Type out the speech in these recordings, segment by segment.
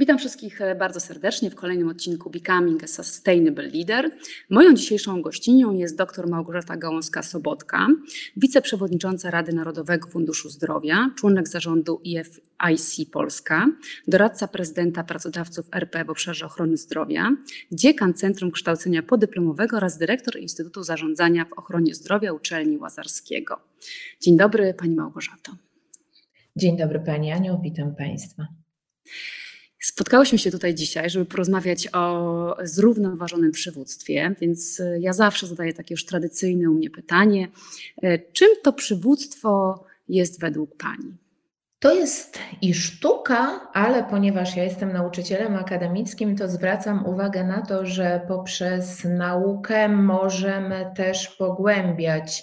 Witam wszystkich e, bardzo serdecznie w kolejnym odcinku Becoming a Sustainable Leader. Moją dzisiejszą gościnią jest dr Małgorzata Gałąska-Sobotka, wiceprzewodnicząca Rady Narodowego Funduszu Zdrowia, członek zarządu IFIC Polska, doradca prezydenta pracodawców RP w obszarze ochrony zdrowia, dziekan Centrum Kształcenia Podyplomowego oraz dyrektor Instytutu Zarządzania w Ochronie Zdrowia Uczelni Łazarskiego. Dzień dobry Pani Małgorzato. Dzień dobry Pani Aniu, witam Państwa. Spotkałyśmy się tutaj dzisiaj, żeby porozmawiać o zrównoważonym przywództwie, więc e, ja zawsze zadaję takie już tradycyjne u mnie pytanie: e, czym to przywództwo jest według Pani? To jest i sztuka, ale ponieważ ja jestem nauczycielem akademickim, to zwracam uwagę na to, że poprzez naukę możemy też pogłębiać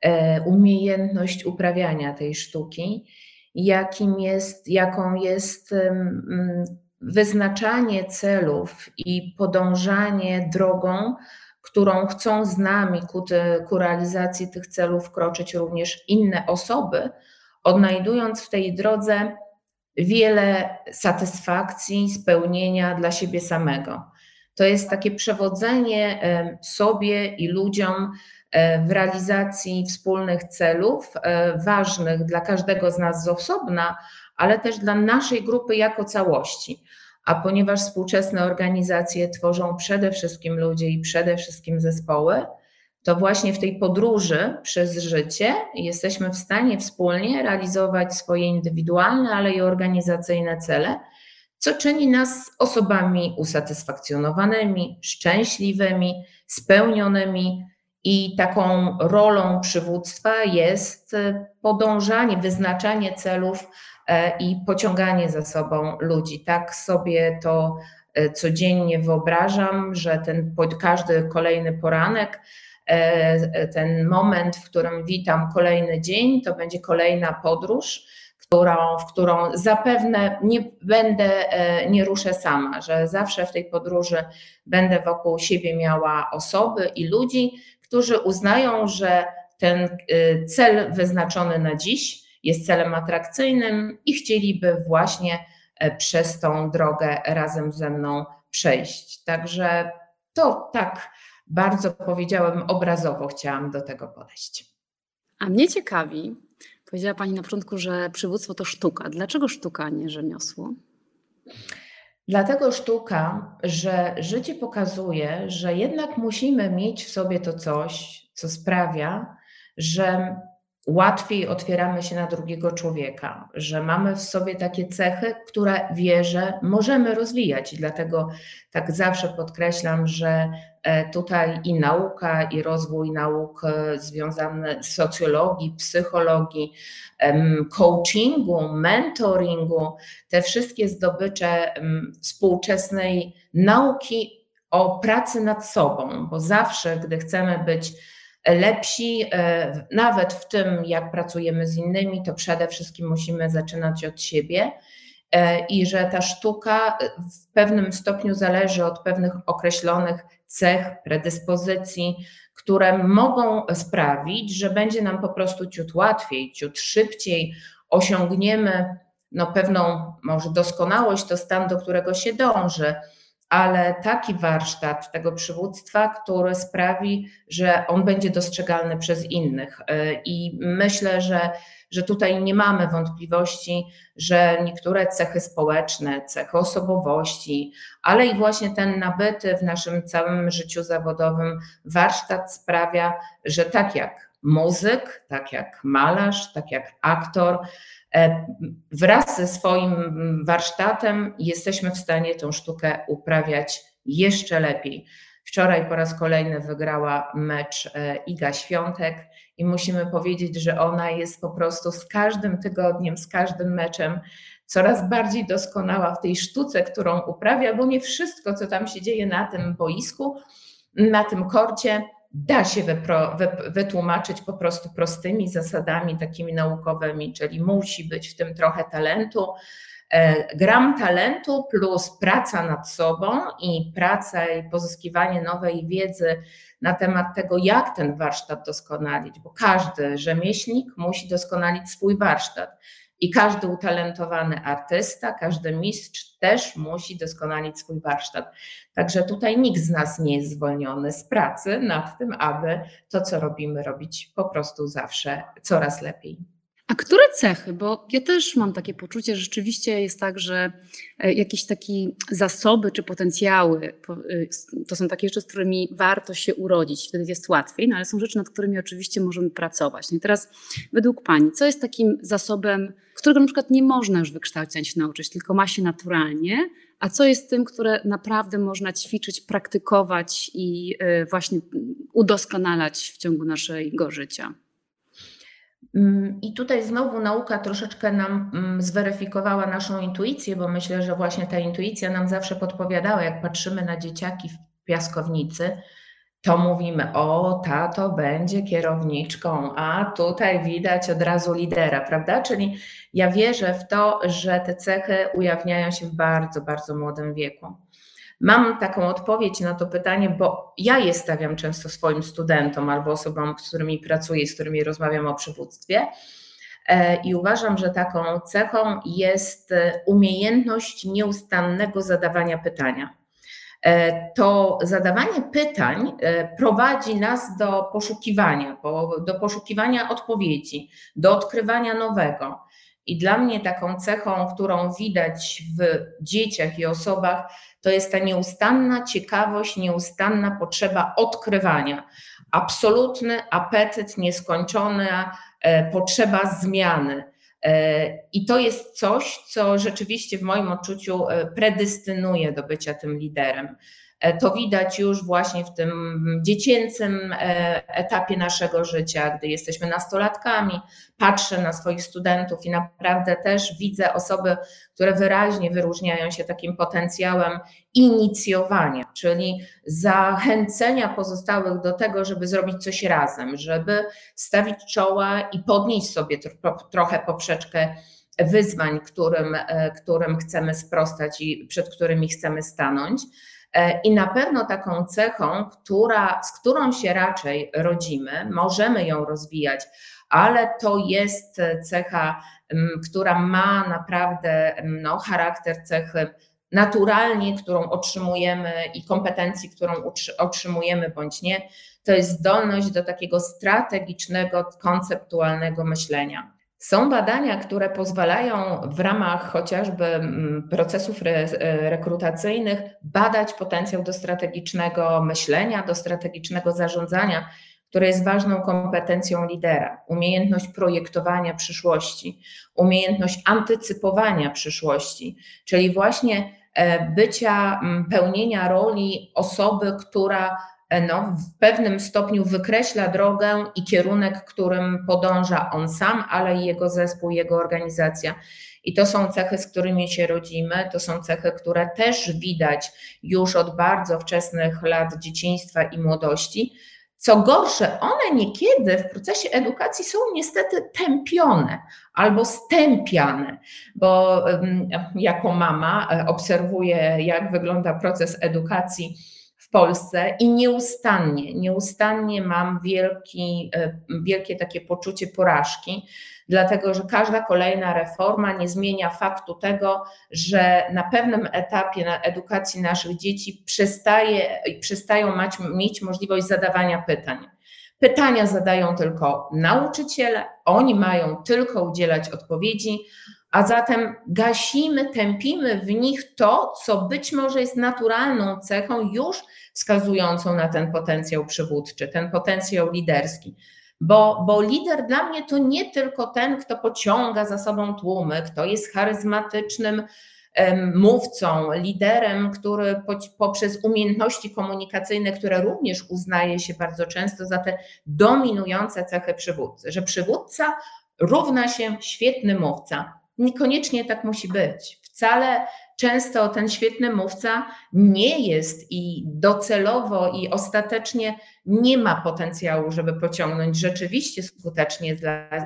e, umiejętność uprawiania tej sztuki jakim jest, jaką jest wyznaczanie celów i podążanie drogą, którą chcą z nami ku, te, ku realizacji tych celów kroczyć również inne osoby, odnajdując w tej drodze wiele satysfakcji, spełnienia dla siebie samego. To jest takie przewodzenie sobie i ludziom w realizacji wspólnych celów, e, ważnych dla każdego z nas z osobna, ale też dla naszej grupy jako całości. A ponieważ współczesne organizacje tworzą przede wszystkim ludzie i przede wszystkim zespoły, to właśnie w tej podróży przez życie jesteśmy w stanie wspólnie realizować swoje indywidualne, ale i organizacyjne cele, co czyni nas osobami usatysfakcjonowanymi, szczęśliwymi, spełnionymi, i taką rolą przywództwa jest e, podążanie, wyznaczanie celów e, i pociąganie za sobą ludzi. Tak sobie to e, codziennie wyobrażam, że ten każdy kolejny poranek, ten moment, w którym witam kolejny dzień, to będzie kolejna podróż, którą, w którą zapewne nie będę, nie ruszę sama, że zawsze w tej podróży będę wokół siebie miała osoby i ludzi, którzy uznają, że ten y, cel wyznaczony na dziś jest celem atrakcyjnym i chcieliby właśnie e, przez tą drogę razem ze mną przejść. Także to tak bardzo powiedziałem obrazowo, chciałam do tego podejść. A mnie ciekawi, powiedziała Pani na początku, że przywództwo to sztuka. Dlaczego sztuka, a nie rzemiosło? Dlatego sztuka, że życie pokazuje, że jednak musimy mieć w sobie to coś, co sprawia, że łatwiej otwieramy się na drugiego człowieka, że mamy w sobie takie cechy, które wierzę możemy rozwijać. I dlatego tak zawsze podkreślam, że e, tutaj i nauka, i rozwój nauk e, związany z socjologii, psychologii, coachingu, mentoringu, te wszystkie zdobycze współczesnej nauki o pracy nad sobą, bo zawsze, gdy chcemy być lepsi, e, nawet w tym, jak pracujemy z innymi, to przede wszystkim musimy zaczynać od siebie. E, i że ta sztuka w pewnym stopniu zależy od pewnych określonych cech, predyspozycji, które mogą sprawić, że będzie nam po prostu ciut łatwiej, ciut szybciej osiągniemy no, pewną może doskonałość, to stan, do którego się dąży ale taki warsztat tego przywództwa, który sprawi, że on będzie dostrzegalny przez innych. E, I myślę, że, że tutaj nie mamy wątpliwości, że niektóre cechy społeczne, cechy osobowości, ale i właśnie ten nabyty w naszym całym życiu zawodowym warsztat sprawia, że tak jak muzyk, tak jak malarz, tak jak aktor, wraz ze swoim warsztatem jesteśmy w stanie tą sztukę uprawiać jeszcze lepiej. Wczoraj po raz kolejny wygrała mecz e, Iga Świątek i musimy powiedzieć, że ona jest po prostu z każdym tygodniem, z każdym meczem coraz bardziej doskonała w tej sztuce, którą uprawia, bo nie wszystko, co tam się dzieje na tym boisku, na tym korcie, da się wypro, wytłumaczyć po prostu prostymi zasadami takimi naukowymi, czyli musi być w tym trochę talentu. E, gram talentu plus praca nad sobą i praca i pozyskiwanie nowej wiedzy na temat tego, jak ten warsztat doskonalić, bo każdy rzemieślnik musi doskonalić swój warsztat. I każdy utalentowany artysta, każdy mistrz też musi doskonalić swój warsztat. Także tutaj nikt z nas nie jest zwolniony z pracy nad tym, aby to, co robimy, robić po prostu zawsze coraz lepiej. A które cechy? Bo ja też mam takie poczucie, że rzeczywiście jest tak, że e, jakieś takie zasoby czy potencjały e, to są takie rzeczy, z którymi warto się urodzić, wtedy jest łatwiej, no ale są rzeczy, nad którymi oczywiście możemy pracować. No i teraz według Pani, co jest takim zasobem, którego na przykład nie można już wykształcać, nauczyć, tylko ma się naturalnie, a co jest tym, które naprawdę można ćwiczyć, praktykować i e, właśnie udoskonalać w ciągu naszego życia? Mm, I tutaj znowu nauka troszeczkę nam mm, zweryfikowała naszą intuicję, bo myślę, że właśnie ta intuicja nam zawsze podpowiadała, jak patrzymy na dzieciaki w piaskownicy, to mówimy, o, tato będzie kierowniczką, a tutaj widać od razu lidera, prawda? Czyli ja wierzę w to, że te cechy ujawniają się w bardzo, bardzo młodym wieku. Mam taką odpowiedź na to pytanie, bo ja je stawiam często swoim studentom albo osobom, z którymi pracuję, z którymi rozmawiam o przywództwie. E, I uważam, że taką cechą jest umiejętność nieustannego zadawania pytania. E, to zadawanie pytań e, prowadzi nas do poszukiwania, do poszukiwania odpowiedzi, do odkrywania nowego. I dla mnie taką cechą, którą widać w dzieciach i osobach, to jest ta nieustanna ciekawość, nieustanna potrzeba odkrywania. Absolutny apetyt, nieskończona e, potrzeba zmiany. E, I to jest coś, co rzeczywiście w moim odczuciu e, predystynuje do bycia tym liderem. E, to widać już właśnie w tym dziecięcym e, etapie naszego życia, gdy jesteśmy nastolatkami. Patrzę na swoich studentów i naprawdę też widzę osoby, które wyraźnie wyróżniają się takim potencjałem inicjowania, czyli zachęcenia pozostałych do tego, żeby zrobić coś razem, żeby stawić czoła i podnieść sobie trochę poprzeczkę wyzwań, którym, e, którym chcemy sprostać i przed którymi chcemy stanąć. E, I na pewno taką cechą, która, z którą się raczej rodzimy, możemy ją rozwijać, ale to jest cecha, która ma naprawdę no, charakter cechy naturalnie, którą otrzymujemy i kompetencji, którą otrzymujemy bądź nie, to jest zdolność do takiego strategicznego, konceptualnego myślenia. Są badania, które pozwalają w ramach chociażby mm, procesów re, rekrutacyjnych badać potencjał do strategicznego myślenia, do strategicznego zarządzania, które jest ważną kompetencją lidera. Umiejętność projektowania przyszłości, umiejętność antycypowania przyszłości, czyli właśnie e, bycia, pełnienia roli osoby, która E, no, w pewnym stopniu wykreśla drogę i kierunek, którym podąża on sam, ale i jego zespół, jego organizacja. I to są cechy, z którymi się rodzimy, to są cechy, które też widać już od bardzo wczesnych lat dzieciństwa i młodości. Co gorsze, one niekiedy w procesie edukacji są niestety tępione albo stępiane, bo jako mama e, obserwuję, jak wygląda proces edukacji Polsce i nieustannie, nieustannie mam wielki, e, wielkie takie poczucie porażki, dlatego że każda kolejna reforma nie zmienia faktu tego, że na pewnym etapie na edukacji naszych dzieci przestaje, przestają mać, mieć możliwość zadawania pytań. Pytania zadają tylko nauczyciele, oni mają tylko udzielać odpowiedzi, a zatem gasimy, tępimy w nich to, co być może jest naturalną cechą już wskazującą na ten potencjał przywódczy, ten potencjał liderski. Bo, bo lider dla mnie to nie tylko ten, kto pociąga za sobą tłumy, kto jest charyzmatycznym mówcą, liderem, który poprzez umiejętności komunikacyjne, które również uznaje się bardzo często za te dominujące cechy przywódcy, że przywódca równa się świetny mówca. Niekoniecznie tak musi być. Wcale często ten świetny mówca nie jest i docelowo i ostatecznie nie ma potencjału, żeby pociągnąć rzeczywiście skutecznie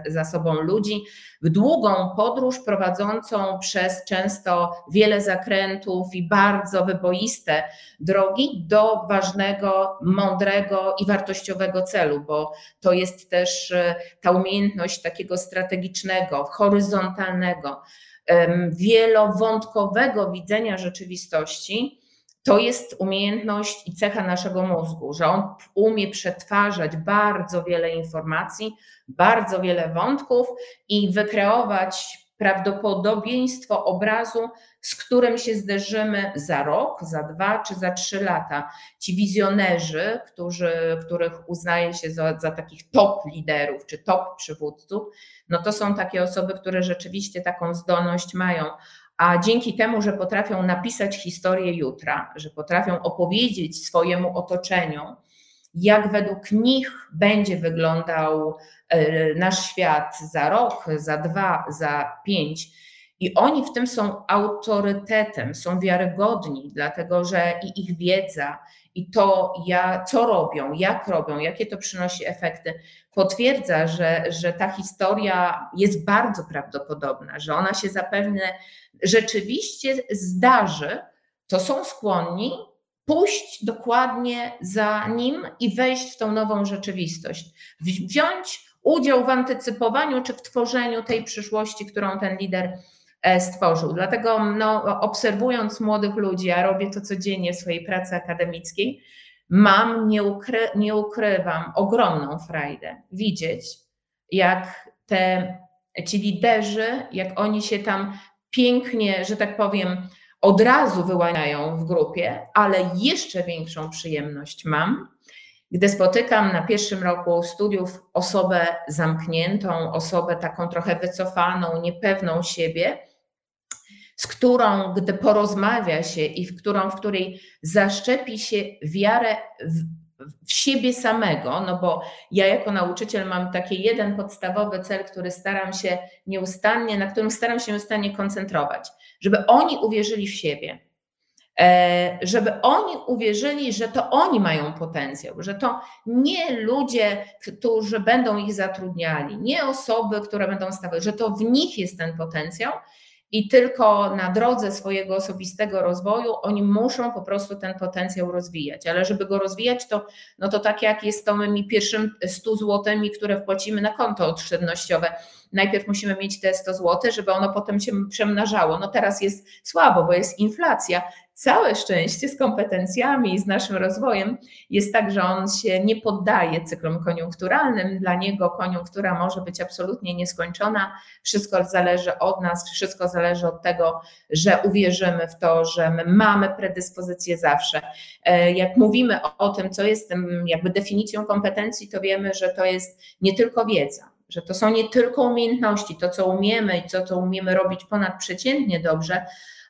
za sobą ludzi w długą podróż prowadzącą przez często wiele zakrętów i bardzo wyboiste drogi do ważnego, mądrego i wartościowego celu, bo to jest też e, ta umiejętność takiego strategicznego, horyzontalnego, wielowątkowego widzenia rzeczywistości, to jest umiejętność i cecha naszego mózgu, że on umie przetwarzać bardzo wiele informacji, bardzo wiele wątków i wykreować prawdopodobieństwo obrazu, z którym się zderzymy za rok, za dwa czy za trzy lata. Ci wizjonerzy, którzy, których uznaje się za, za takich top liderów czy top przywódców, no to są takie osoby, które rzeczywiście taką zdolność mają. A dzięki temu, że potrafią napisać historię jutra, że potrafią opowiedzieć swojemu otoczeniu, jak według nich będzie wyglądał e, nasz świat za rok, za dwa, za pięć. I oni w tym są autorytetem, są wiarygodni, dlatego że i ich wiedza, i to, ja, co robią, jak robią, jakie to przynosi efekty, potwierdza, że, że ta historia jest bardzo prawdopodobna, że ona się zapewne rzeczywiście zdarzy, to są skłonni pójść dokładnie za nim i wejść w tą nową rzeczywistość, wziąć udział w antycypowaniu czy w tworzeniu tej przyszłości, którą ten lider stworzył. Dlatego no, obserwując młodych ludzi, a robię to codziennie w swojej pracy akademickiej, mam, nie, ukry, nie ukrywam, ogromną frajdę widzieć, jak te, ci liderzy, jak oni się tam pięknie, że tak powiem, od razu wyłaniają w grupie, ale jeszcze większą przyjemność mam, gdy spotykam na pierwszym roku studiów osobę zamkniętą, osobę taką trochę wycofaną, niepewną siebie, z którą, gdy porozmawia się i w którą, w której zaszczepi się wiarę w, w siebie samego, no bo ja jako nauczyciel mam taki jeden podstawowy cel, który staram się nieustannie, na którym staram się nieustannie koncentrować, żeby oni uwierzyli w siebie, e, żeby oni uwierzyli, że to oni mają potencjał, że to nie ludzie, którzy będą ich zatrudniali, nie osoby, które będą stawiać, że to w nich jest ten potencjał i tylko na drodze swojego osobistego rozwoju oni muszą po prostu ten potencjał rozwijać. Ale żeby go rozwijać, to, no to tak jak jest z tymi pierwszymi 100 złotymi, które wpłacimy na konto oszczędnościowe. Najpierw musimy mieć te 100 zł, żeby ono potem się przemnażało. No teraz jest słabo, bo jest inflacja, Całe szczęście z kompetencjami i z naszym rozwojem jest tak, że on się nie poddaje cyklom koniunkturalnym. Dla niego koniunktura może być absolutnie nieskończona. Wszystko zależy od nas, wszystko zależy od tego, że uwierzymy w to, że my mamy predyspozycję zawsze. E, jak mówimy o tym, co jest tym jakby definicją kompetencji, to wiemy, że to jest nie tylko wiedza, że to są nie tylko umiejętności, to co umiemy i co, co umiemy robić ponadprzeciętnie dobrze,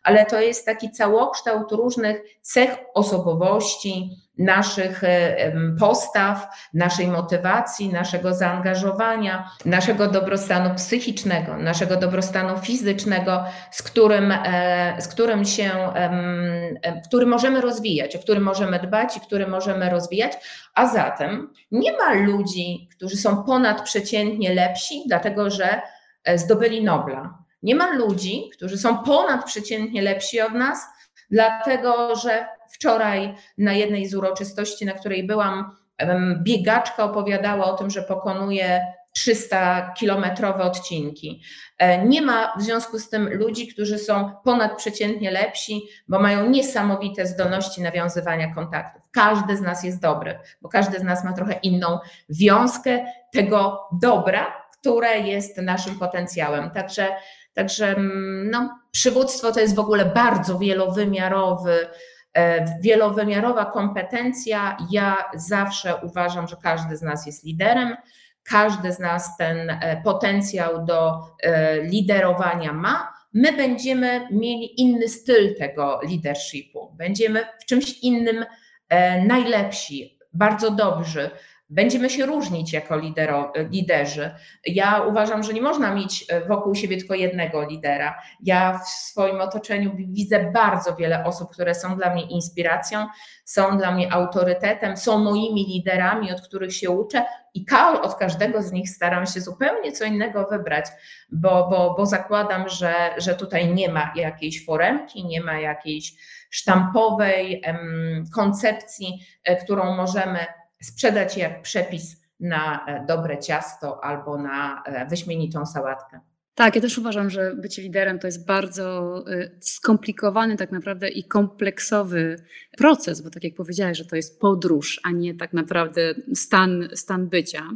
ale to jest taki całokształt różnych cech osobowości, naszych e, postaw, naszej motywacji, naszego zaangażowania, naszego dobrostanu psychicznego, naszego dobrostanu fizycznego, z którym, e, z którym się, który możemy rozwijać, o który możemy dbać i który możemy rozwijać. A zatem nie ma ludzi, którzy są ponadprzeciętnie lepsi, dlatego że e, zdobyli Nobla nie ma ludzi, którzy są ponadprzeciętnie lepsi od nas, dlatego że wczoraj na jednej z uroczystości, na której byłam, biegaczka opowiadała o tym, że pokonuje 300 kilometrowe odcinki. E, nie ma w związku z tym ludzi, którzy są ponadprzeciętnie lepsi, bo mają niesamowite zdolności nawiązywania kontaktów. Każdy z nas jest dobry, bo każdy z nas ma trochę inną wiązkę tego dobra, które jest naszym potencjałem. Także Także mm, no, przywództwo to jest w ogóle bardzo wielowymiarowy, e, wielowymiarowa kompetencja. Ja zawsze uważam, że każdy z nas jest liderem, każdy z nas ten e, potencjał do e, liderowania ma. My będziemy mieli inny styl tego leadershipu, będziemy w czymś innym najlepsi, bardzo dobrzy. Będziemy się różnić jako lidero, liderzy. Ja uważam, że nie można mieć wokół siebie tylko jednego lidera. Ja w swoim otoczeniu widzę bardzo wiele osób, które są dla mnie inspiracją, są dla mnie autorytetem, są moimi liderami, od których się uczę i od każdego z nich staram się zupełnie co innego wybrać, bo, bo, bo zakładam, że, że tutaj nie ma jakiejś foremki, nie ma jakiejś sztampowej koncepcji, e, którą możemy sprzedać jak przepis na e, dobre ciasto albo na e, wyśmienitą sałatkę. Tak, ja też uważam, że bycie liderem to jest bardzo skomplikowany tak naprawdę i kompleksowy proces, bo tak jak powiedziałeś, że to jest podróż, a nie tak naprawdę stan, stan bycia.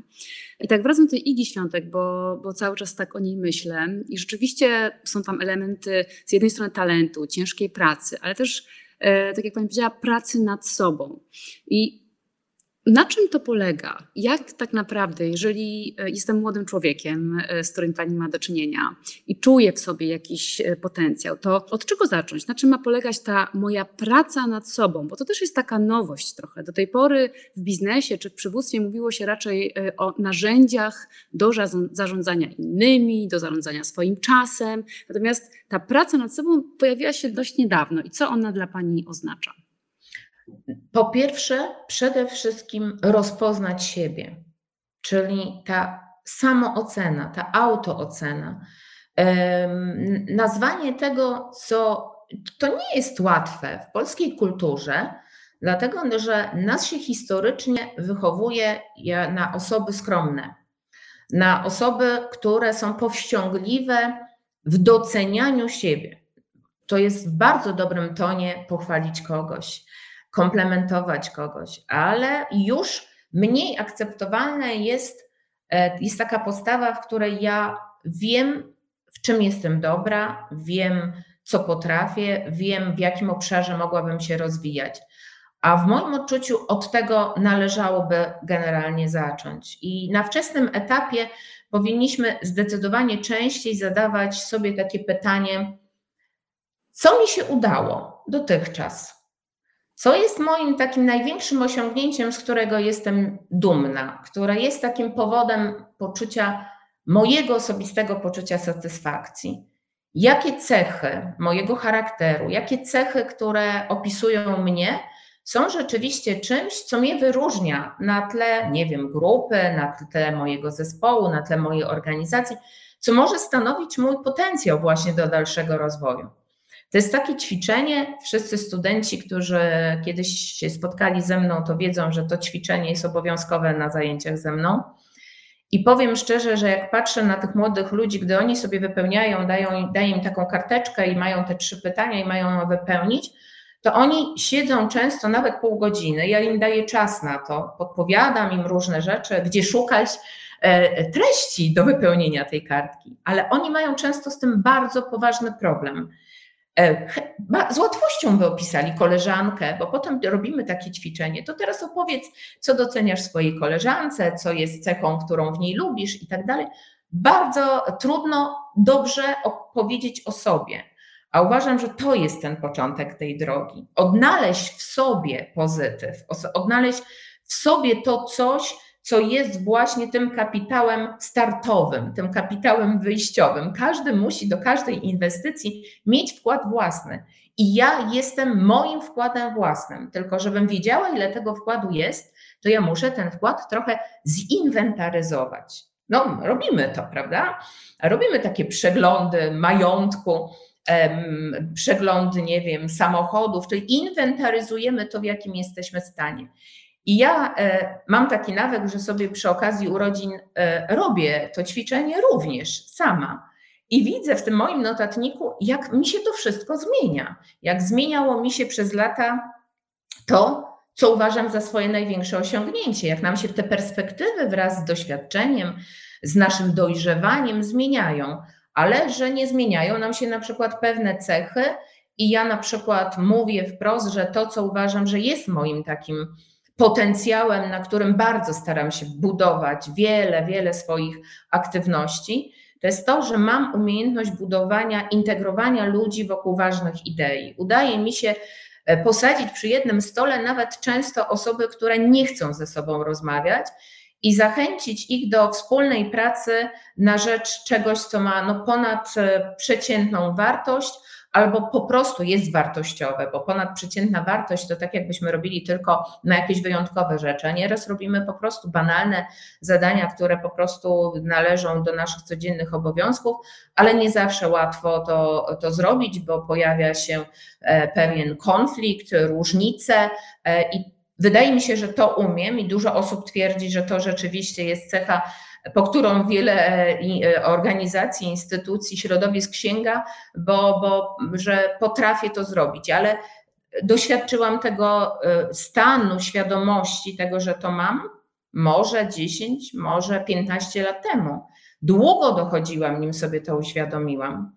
I tak wracam do tej Igi Świątek, bo, bo cały czas tak o niej myślę i rzeczywiście są tam elementy z jednej strony talentu, ciężkiej pracy, ale też, tak jak Pani powiedziała, pracy nad sobą. I na czym to polega? Jak tak naprawdę, jeżeli e, jestem młodym człowiekiem, e, z którym pani ma do czynienia i czuję w sobie jakiś e, potencjał, to od czego zacząć? Na czym ma polegać ta moja praca nad sobą? Bo to też jest taka nowość trochę. Do tej pory w biznesie czy w przywództwie mówiło się raczej o narzędziach do zarządzania innymi, do zarządzania swoim czasem. Natomiast ta praca nad sobą pojawiła się dość niedawno. I co ona dla pani oznacza? Po pierwsze, przede wszystkim rozpoznać siebie, czyli ta samoocena, ta autoocena. Nazwanie tego, co to nie jest łatwe w polskiej kulturze, dlatego że nas się historycznie wychowuje na osoby skromne, na osoby, które są powściągliwe w docenianiu siebie. To jest w bardzo dobrym tonie pochwalić kogoś komplementować kogoś, ale już mniej akceptowalne jest, e, jest taka postawa, w której ja wiem, w czym jestem dobra, wiem, co potrafię, wiem, w jakim obszarze mogłabym się rozwijać. A w moim odczuciu od tego należałoby generalnie zacząć. I na wczesnym etapie powinniśmy zdecydowanie częściej zadawać sobie takie pytanie, co mi się udało dotychczas? Co jest moim takim największym osiągnięciem, z którego jestem dumna, które jest takim powodem poczucia, mojego osobistego poczucia satysfakcji? Jakie cechy mojego charakteru, jakie cechy, które opisują mnie, są rzeczywiście czymś, co mnie wyróżnia na tle, nie wiem, grupy, na tle mojego zespołu, na tle mojej organizacji, co może stanowić mój potencjał właśnie do dalszego rozwoju. To jest takie ćwiczenie. Wszyscy studenci, którzy kiedyś się spotkali ze mną, to wiedzą, że to ćwiczenie jest obowiązkowe na zajęciach ze mną. I powiem szczerze, że jak patrzę na tych młodych ludzi, gdy oni sobie wypełniają, dają, daję im taką karteczkę i mają te trzy pytania i mają ją wypełnić, to oni siedzą często nawet pół godziny. Ja im daję czas na to, podpowiadam im różne rzeczy, gdzie szukać e, treści do wypełnienia tej kartki, ale oni mają często z tym bardzo poważny problem. E, z łatwością by opisali koleżankę, bo potem robimy takie ćwiczenie. To teraz opowiedz, co doceniasz swojej koleżance, co jest cechą, którą w niej lubisz i tak dalej. Bardzo trudno dobrze opowiedzieć o sobie. A uważam, że to jest ten początek tej drogi. Odnaleźć w sobie pozytyw, odnaleźć w sobie to coś, co jest właśnie tym kapitałem startowym, tym kapitałem wyjściowym. Każdy musi do każdej inwestycji mieć wkład własny. I ja jestem moim wkładem własnym, tylko żebym wiedziała, ile tego wkładu jest, to ja muszę ten wkład trochę zinwentaryzować. No, robimy to, prawda? Robimy takie przeglądy majątku, przeglądy, nie wiem, samochodów, czyli inwentaryzujemy to, w jakim jesteśmy stanie. I ja e, mam taki nawyk, że sobie przy okazji urodzin e, robię to ćwiczenie również sama. I widzę w tym moim notatniku, jak mi się to wszystko zmienia. Jak zmieniało mi się przez lata to, co uważam za swoje największe osiągnięcie, jak nam się te perspektywy wraz z doświadczeniem, z naszym dojrzewaniem zmieniają, ale że nie zmieniają nam się na przykład pewne cechy. I ja na przykład mówię wprost, że to, co uważam, że jest moim takim potencjałem, na którym bardzo staram się budować wiele, wiele swoich aktywności, to jest to, że mam umiejętność budowania, integrowania ludzi wokół ważnych idei. Udaje mi się e, posadzić przy jednym stole nawet często osoby, które nie chcą ze sobą rozmawiać i zachęcić ich do wspólnej pracy na rzecz czegoś, co ma no, ponad e, przeciętną wartość, albo po prostu jest wartościowe, bo ponadprzeciętna wartość to tak jakbyśmy robili tylko na jakieś wyjątkowe rzeczy, a nieraz robimy po prostu banalne zadania, które po prostu należą do naszych codziennych obowiązków, ale nie zawsze łatwo to, to zrobić, bo pojawia się e, pewien konflikt, różnice e, i Wydaje mi się, że to umiem i dużo osób twierdzi, że to rzeczywiście jest cecha po którą wiele e, e, organizacji, instytucji, środowisk sięga, bo, bo że potrafię to zrobić, ale doświadczyłam tego e, stanu świadomości, tego, że to mam, może 10, może 15 lat temu. Długo dochodziłam, nim sobie to uświadomiłam,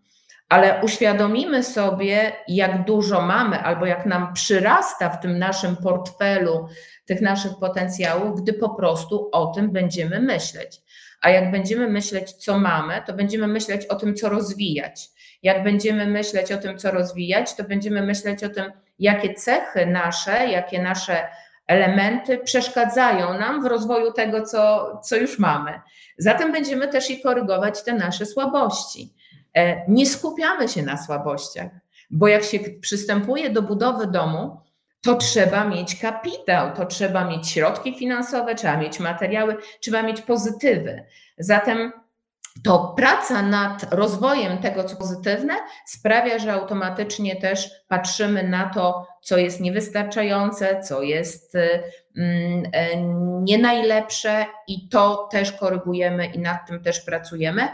ale uświadomimy sobie, jak dużo mamy, albo jak nam przyrasta w tym naszym portfelu tych naszych potencjałów, gdy po prostu o tym będziemy myśleć. A jak będziemy myśleć, co mamy, to będziemy myśleć o tym, co rozwijać. Jak będziemy myśleć o tym, co rozwijać, to będziemy myśleć o tym, jakie cechy nasze, jakie nasze elementy przeszkadzają nam w rozwoju tego, co, co już mamy. Zatem będziemy też i korygować te nasze słabości. E, nie skupiamy się na słabościach, bo jak się przystępuje do budowy domu, to trzeba mieć kapitał, to trzeba mieć środki finansowe, trzeba mieć materiały, trzeba mieć pozytywy. Zatem to praca nad rozwojem tego, co pozytywne, sprawia, że automatycznie też patrzymy na to, co jest niewystarczające, co jest mm, e, nie najlepsze, i to też korygujemy i nad tym też pracujemy,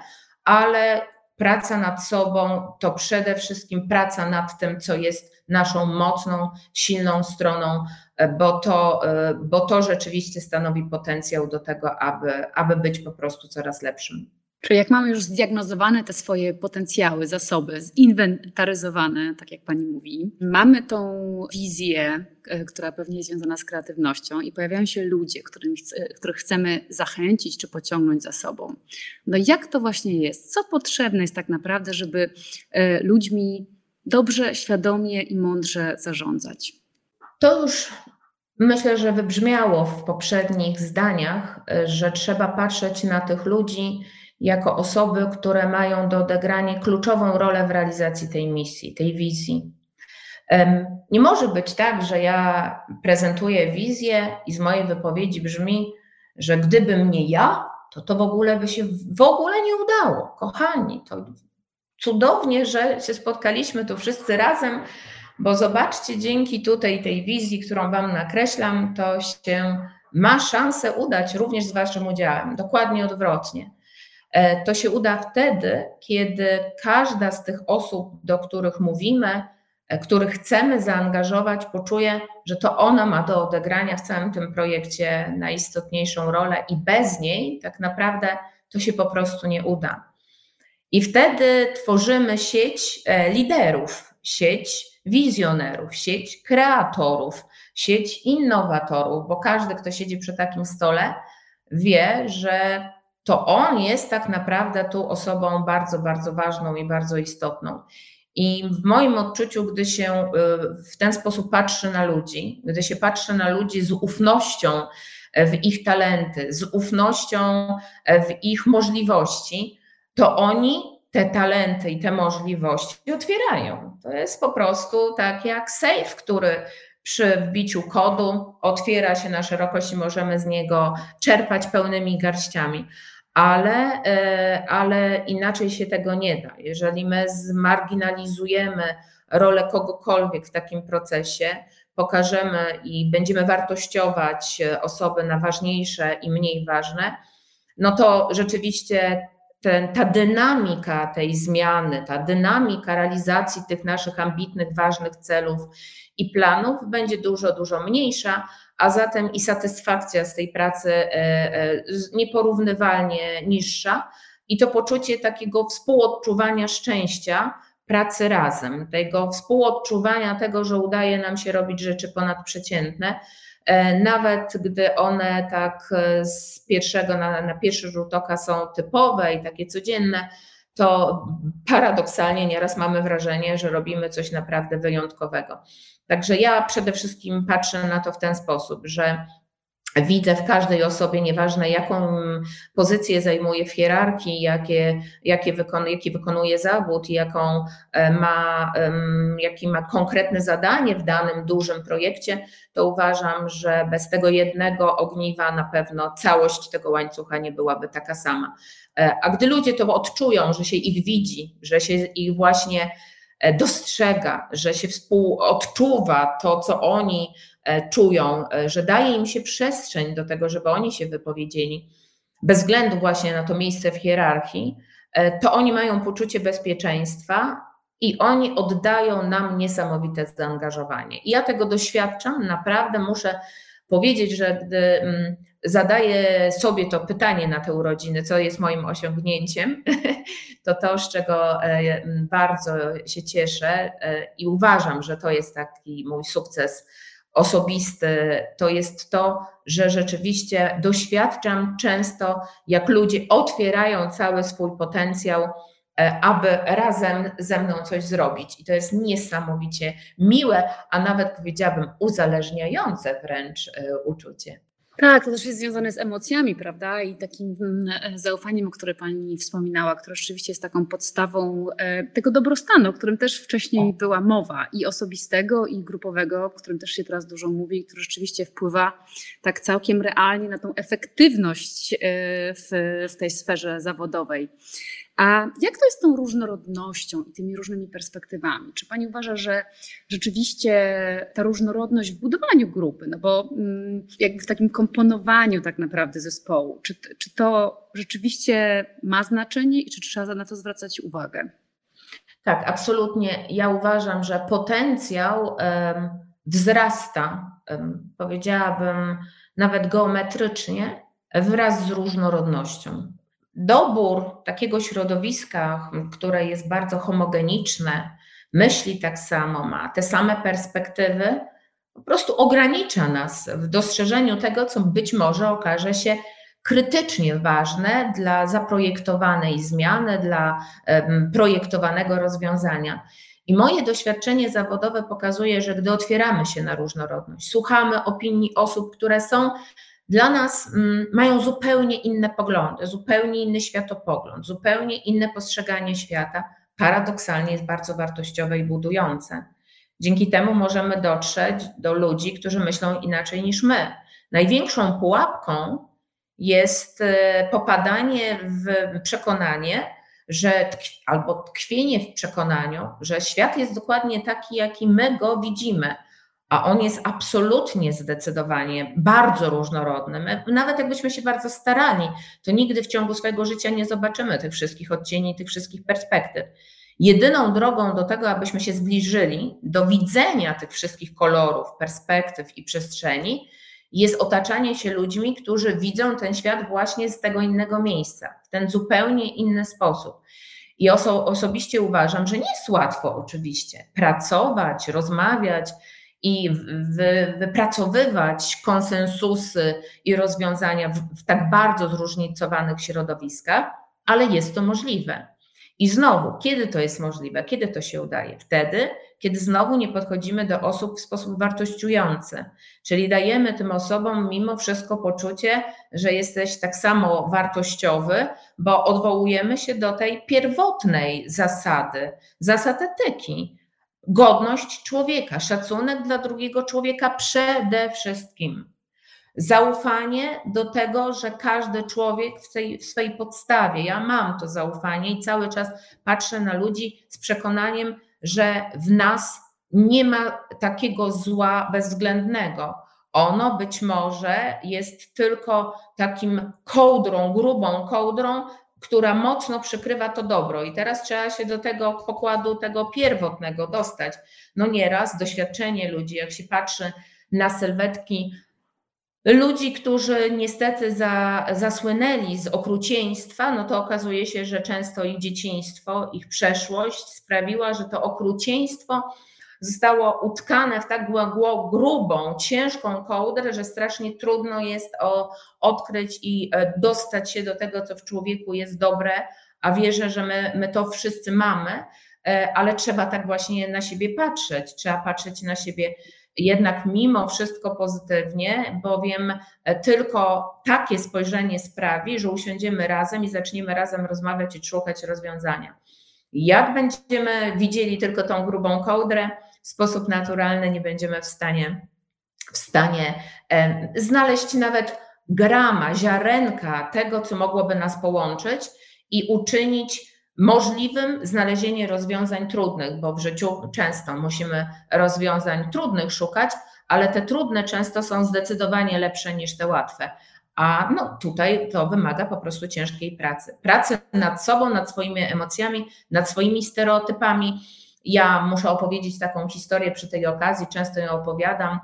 ale praca nad sobą to przede wszystkim praca nad tym, co jest naszą mocną, silną stroną, e, bo to, e, bo to rzeczywiście stanowi potencjał do tego, aby, aby być po prostu coraz lepszym. Czyli jak mamy już zdiagnozowane te swoje potencjały, zasoby, zinwentaryzowane, tak jak Pani mówi, mamy tą wizję, e, która pewnie jest związana z kreatywnością i pojawiają się ludzie, których, których chcemy zachęcić czy pociągnąć za sobą. No jak to właśnie jest? Co potrzebne jest tak naprawdę, żeby ludźmi dobrze, świadomie i mądrze zarządzać. To już myślę, że wybrzmiało w poprzednich zdaniach, że trzeba patrzeć na tych ludzi jako osoby, które mają do odegrania kluczową rolę w realizacji tej misji, tej wizji. Nie może być tak, że ja prezentuję wizję i z mojej wypowiedzi brzmi, że gdybym nie ja, to to w ogóle by się w ogóle nie udało. Kochani, to cudownie, że się spotkaliśmy tu wszyscy razem, bo zobaczcie, dzięki tutaj tej wizji, którą Wam nakreślam, to się ma szansę udać również z Waszym udziałem. Dokładnie odwrotnie. E, to się uda wtedy, kiedy każda z tych osób, do których mówimy, e, których chcemy zaangażować, poczuje, że to ona ma do odegrania w całym tym projekcie najistotniejszą rolę i bez niej tak naprawdę to się po prostu nie uda. I wtedy tworzymy sieć e, liderów, sieć wizjonerów, sieć kreatorów, sieć innowatorów, bo każdy, kto siedzi przy takim stole, wie, że to on jest tak naprawdę tu osobą bardzo, bardzo ważną i bardzo istotną. I w moim odczuciu, gdy się e, w ten sposób patrzy na ludzi, gdy się patrzy na ludzi z ufnością w ich talenty, z ufnością w ich możliwości, to oni te talenty i te możliwości otwierają. To jest po prostu tak jak safe, który przy wbiciu kodu otwiera się na szerokość i możemy z niego czerpać pełnymi garściami. Ale, e, ale inaczej się tego nie da. Jeżeli my zmarginalizujemy rolę kogokolwiek w takim procesie, pokażemy i będziemy wartościować osoby na ważniejsze i mniej ważne, no to rzeczywiście ten, ta dynamika tej zmiany, ta dynamika realizacji tych naszych ambitnych, ważnych celów i planów będzie dużo, dużo mniejsza, a zatem i satysfakcja z tej pracy e, e, nieporównywalnie niższa. I to poczucie takiego współodczuwania szczęścia, pracy razem, tego współodczuwania tego, że udaje nam się robić rzeczy ponadprzeciętne, nawet gdy one tak e, z pierwszego na, na pierwszy rzut oka są typowe i takie codzienne, to paradoksalnie nieraz mamy wrażenie, że robimy coś naprawdę wyjątkowego. Także ja przede wszystkim patrzę na to w ten sposób, że widzę w każdej osobie, nieważne jaką pozycję zajmuje w hierarchii, jakie, jakie wykonuje, jaki wykonuje zawód, jaką e, ma, jaki ma konkretne zadanie w danym dużym projekcie, to uważam, że bez tego jednego ogniwa na pewno całość tego łańcucha nie byłaby taka sama. E, a gdy ludzie to odczują, że się ich widzi, że się ich właśnie e, dostrzega, że się współodczuwa to, co oni czują, e, że daje im się przestrzeń do tego, żeby oni się wypowiedzieli, bez względu właśnie na to miejsce w hierarchii, e, to oni mają poczucie bezpieczeństwa i oni oddają nam niesamowite zaangażowanie. I ja tego doświadczam, naprawdę muszę powiedzieć, że gdy zadaję sobie to pytanie na te urodziny, co jest moim osiągnięciem, to to, z czego bardzo się cieszę i uważam, że to jest taki mój sukces osobisty, to jest to, że rzeczywiście doświadczam często, jak ludzie otwierają cały swój potencjał, e, aby razem ze mną coś zrobić. I to jest niesamowicie miłe, a nawet powiedziałabym uzależniające wręcz e, uczucie. Tak, to też jest związane z emocjami, prawda? I takim mm, zaufaniem, o którym Pani wspominała, które rzeczywiście jest taką podstawą e, tego dobrostanu, o którym też wcześniej była mowa, i osobistego, i grupowego, o którym też się teraz dużo mówi, i który rzeczywiście wpływa tak całkiem realnie na tą efektywność e, w, w tej sferze zawodowej. A jak to jest z tą różnorodnością i tymi różnymi perspektywami? Czy Pani uważa, że rzeczywiście ta różnorodność w budowaniu grupy, no bo mm, jakby w takim komponowaniu tak naprawdę zespołu, czy, czy to rzeczywiście ma znaczenie i czy trzeba na to zwracać uwagę? Tak, absolutnie. Ja uważam, że potencjał um, wzrasta, um, powiedziałabym nawet geometrycznie, wraz z różnorodnością dobór takiego środowiska, które jest bardzo homogeniczne, myśli tak samo, ma te same perspektywy, po prostu ogranicza nas w dostrzeżeniu tego, co być może okaże się krytycznie ważne dla zaprojektowanej zmiany, dla projektowanego rozwiązania. I moje doświadczenie zawodowe pokazuje, że gdy otwieramy się na różnorodność, słuchamy opinii osób, które są dla nas mm, mają zupełnie inne poglądy, zupełnie inny światopogląd, zupełnie inne postrzeganie świata, paradoksalnie jest bardzo wartościowe i budujące. Dzięki temu możemy dotrzeć do ludzi, którzy myślą inaczej niż my. Największą pułapką jest e, popadanie w przekonanie, że albo tkwienie w przekonaniu, że świat jest dokładnie taki, jaki my go widzimy a on jest absolutnie zdecydowanie bardzo różnorodny. My, nawet jakbyśmy się bardzo starali, to nigdy w ciągu swojego życia nie zobaczymy tych wszystkich odcieni, tych wszystkich perspektyw. Jedyną drogą do tego, abyśmy się zbliżyli do widzenia tych wszystkich kolorów, perspektyw i przestrzeni, jest otaczanie się ludźmi, którzy widzą ten świat właśnie z tego innego miejsca, w ten zupełnie inny sposób. I oso osobiście uważam, że nie jest łatwo oczywiście pracować, rozmawiać, i wy, wypracowywać konsensusy i rozwiązania w, w tak bardzo zróżnicowanych środowiskach, ale jest to możliwe. I znowu, kiedy to jest możliwe, kiedy to się udaje? Wtedy, kiedy znowu nie podchodzimy do osób w sposób wartościujący, czyli dajemy tym osobom mimo wszystko poczucie, że jesteś tak samo wartościowy, bo odwołujemy się do tej pierwotnej zasady, zasad etyki, godność człowieka, szacunek dla drugiego człowieka przede wszystkim. Zaufanie do tego, że każdy człowiek w, tej, w swojej podstawie, ja mam to zaufanie i cały czas patrzę na ludzi z przekonaniem, że w nas nie ma takiego zła bezwzględnego. Ono być może jest tylko takim kołdrą, grubą kołdrą, która mocno przykrywa to dobro. I teraz trzeba się do tego pokładu, tego pierwotnego dostać. No nieraz doświadczenie ludzi, jak się patrzy na sylwetki ludzi, którzy niestety za, zasłynęli z okrucieństwa, no to okazuje się, że często ich dzieciństwo, ich przeszłość sprawiła, że to okrucieństwo zostało utkane w tak grubą, ciężką kołdrę, że strasznie trudno jest o, odkryć i e, dostać się do tego, co w człowieku jest dobre, a wierzę, że my, my to wszyscy mamy, ale trzeba tak właśnie na siebie patrzeć. Trzeba patrzeć na siebie jednak mimo wszystko pozytywnie, bowiem tylko takie spojrzenie sprawi, że usiądziemy razem i zaczniemy razem rozmawiać i szukać rozwiązania. Jak będziemy widzieli tylko tą grubą kołdrę, sposób naturalny nie będziemy w stanie, w stanie znaleźć nawet grama, ziarenka tego, co mogłoby nas połączyć i uczynić możliwym znalezienie rozwiązań trudnych, bo w życiu często musimy rozwiązań trudnych szukać, ale te trudne często są zdecydowanie lepsze niż te łatwe. A no, tutaj to wymaga po prostu ciężkiej pracy. Pracy nad sobą, nad swoimi emocjami, nad swoimi stereotypami. Ja muszę opowiedzieć taką historię przy tej okazji, często ją opowiadam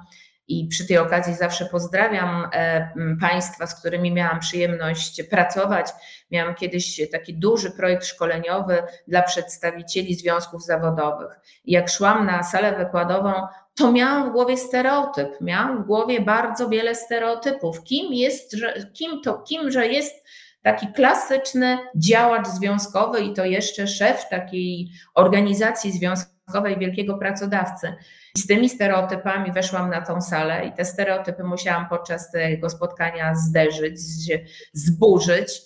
i przy tej okazji zawsze pozdrawiam e, Państwa, z którymi miałam przyjemność pracować. Miałam kiedyś taki duży projekt szkoleniowy dla przedstawicieli związków zawodowych. Jak szłam na salę wykładową, to miałam w głowie stereotyp, miałam w głowie bardzo wiele stereotypów. Kim jest, kim to, kimże jest taki klasyczny działacz związkowy i to jeszcze szef takiej organizacji związkowej wielkiego pracodawcy. I z tymi stereotypami weszłam na tą salę i te stereotypy musiałam podczas tego spotkania zderzyć, zburzyć.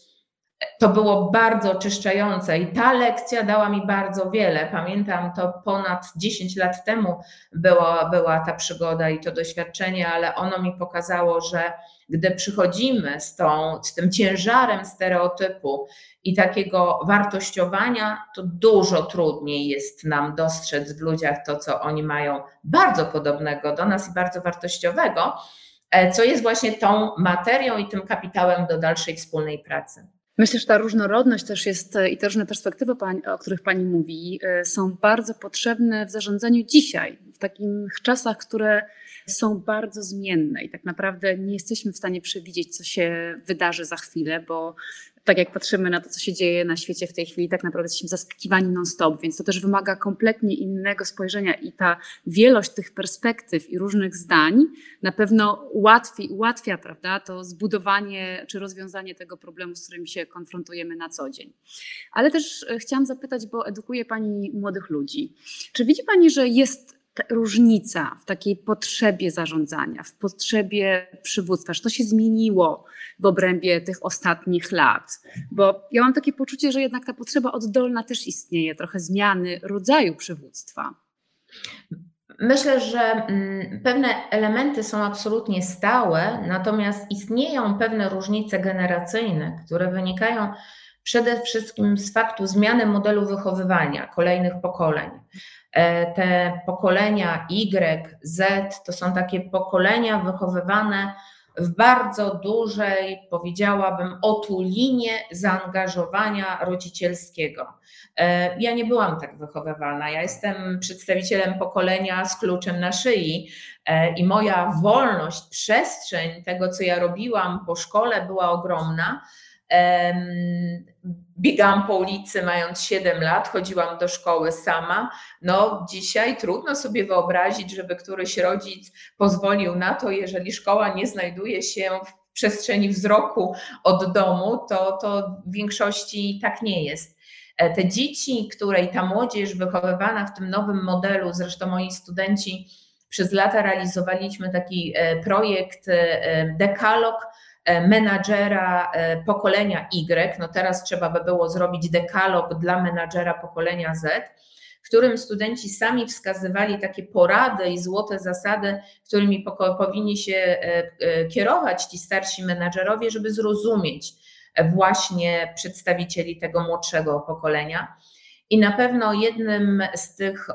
To było bardzo oczyszczające i ta lekcja dała mi bardzo wiele. Pamiętam to ponad 10 lat temu była, była ta przygoda i to doświadczenie, ale ono mi pokazało, że gdy przychodzimy z, tą, z tym ciężarem stereotypu i takiego wartościowania, to dużo trudniej jest nam dostrzec w ludziach to, co oni mają bardzo podobnego do nas i bardzo wartościowego, e, co jest właśnie tą materią i tym kapitałem do dalszej wspólnej pracy. Myślę, że ta różnorodność też jest i te różne perspektywy, o których Pani mówi, e, są bardzo potrzebne w zarządzaniu dzisiaj, w takich czasach, które są bardzo zmienne i tak naprawdę nie jesteśmy w stanie przewidzieć, co się wydarzy za chwilę, bo tak jak patrzymy na to, co się dzieje na świecie w tej chwili, tak naprawdę jesteśmy zaskakiwani non-stop, więc to też wymaga kompletnie innego spojrzenia i ta wielość tych perspektyw i różnych zdań na pewno ułatwi, ułatwia prawda, to zbudowanie czy rozwiązanie tego problemu, z którym się konfrontujemy na co dzień. Ale też e, chciałam zapytać, bo edukuje Pani młodych ludzi. Czy widzi Pani, że jest różnica w takiej potrzebie zarządzania, w potrzebie przywództwa, że to się zmieniło w obrębie tych ostatnich lat? Bo ja mam takie poczucie, że jednak ta potrzeba oddolna też istnieje, trochę zmiany rodzaju przywództwa. Myślę, że mm, pewne elementy są absolutnie stałe, natomiast istnieją pewne różnice generacyjne, które wynikają przede wszystkim z faktu zmiany modelu wychowywania kolejnych pokoleń. E, te pokolenia Y, Z to są takie pokolenia wychowywane w bardzo dużej, powiedziałabym, otulinie zaangażowania rodzicielskiego. E, ja nie byłam tak wychowywana. Ja jestem przedstawicielem pokolenia z kluczem na szyi e, i moja wolność, przestrzeń tego, co ja robiłam po szkole, była ogromna. Biegałam po ulicy mając 7 lat, chodziłam do szkoły sama. No, dzisiaj trudno sobie wyobrazić, żeby któryś rodzic pozwolił na to, jeżeli szkoła nie znajduje się w przestrzeni wzroku od domu, to, to w większości tak nie jest. E, te dzieci, które i ta młodzież wychowywana w tym nowym modelu, zresztą moi studenci przez lata realizowaliśmy taki e, projekt e, Dekalog menadżera e, pokolenia Y, no teraz trzeba by było zrobić dekalog dla menadżera pokolenia Z, w którym studenci sami wskazywali takie porady i złote zasady, którymi powinni się e, kierować ci starsi menadżerowie, żeby zrozumieć właśnie przedstawicieli tego młodszego pokolenia. I na pewno jednym z tych,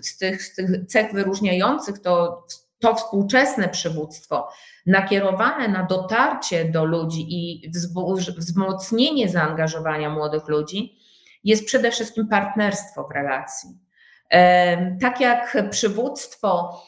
z tych, z tych cech wyróżniających to, to współczesne przywództwo, nakierowane na dotarcie do ludzi i wzmocnienie zaangażowania młodych ludzi, jest przede wszystkim partnerstwo w relacji. Tak jak przywództwo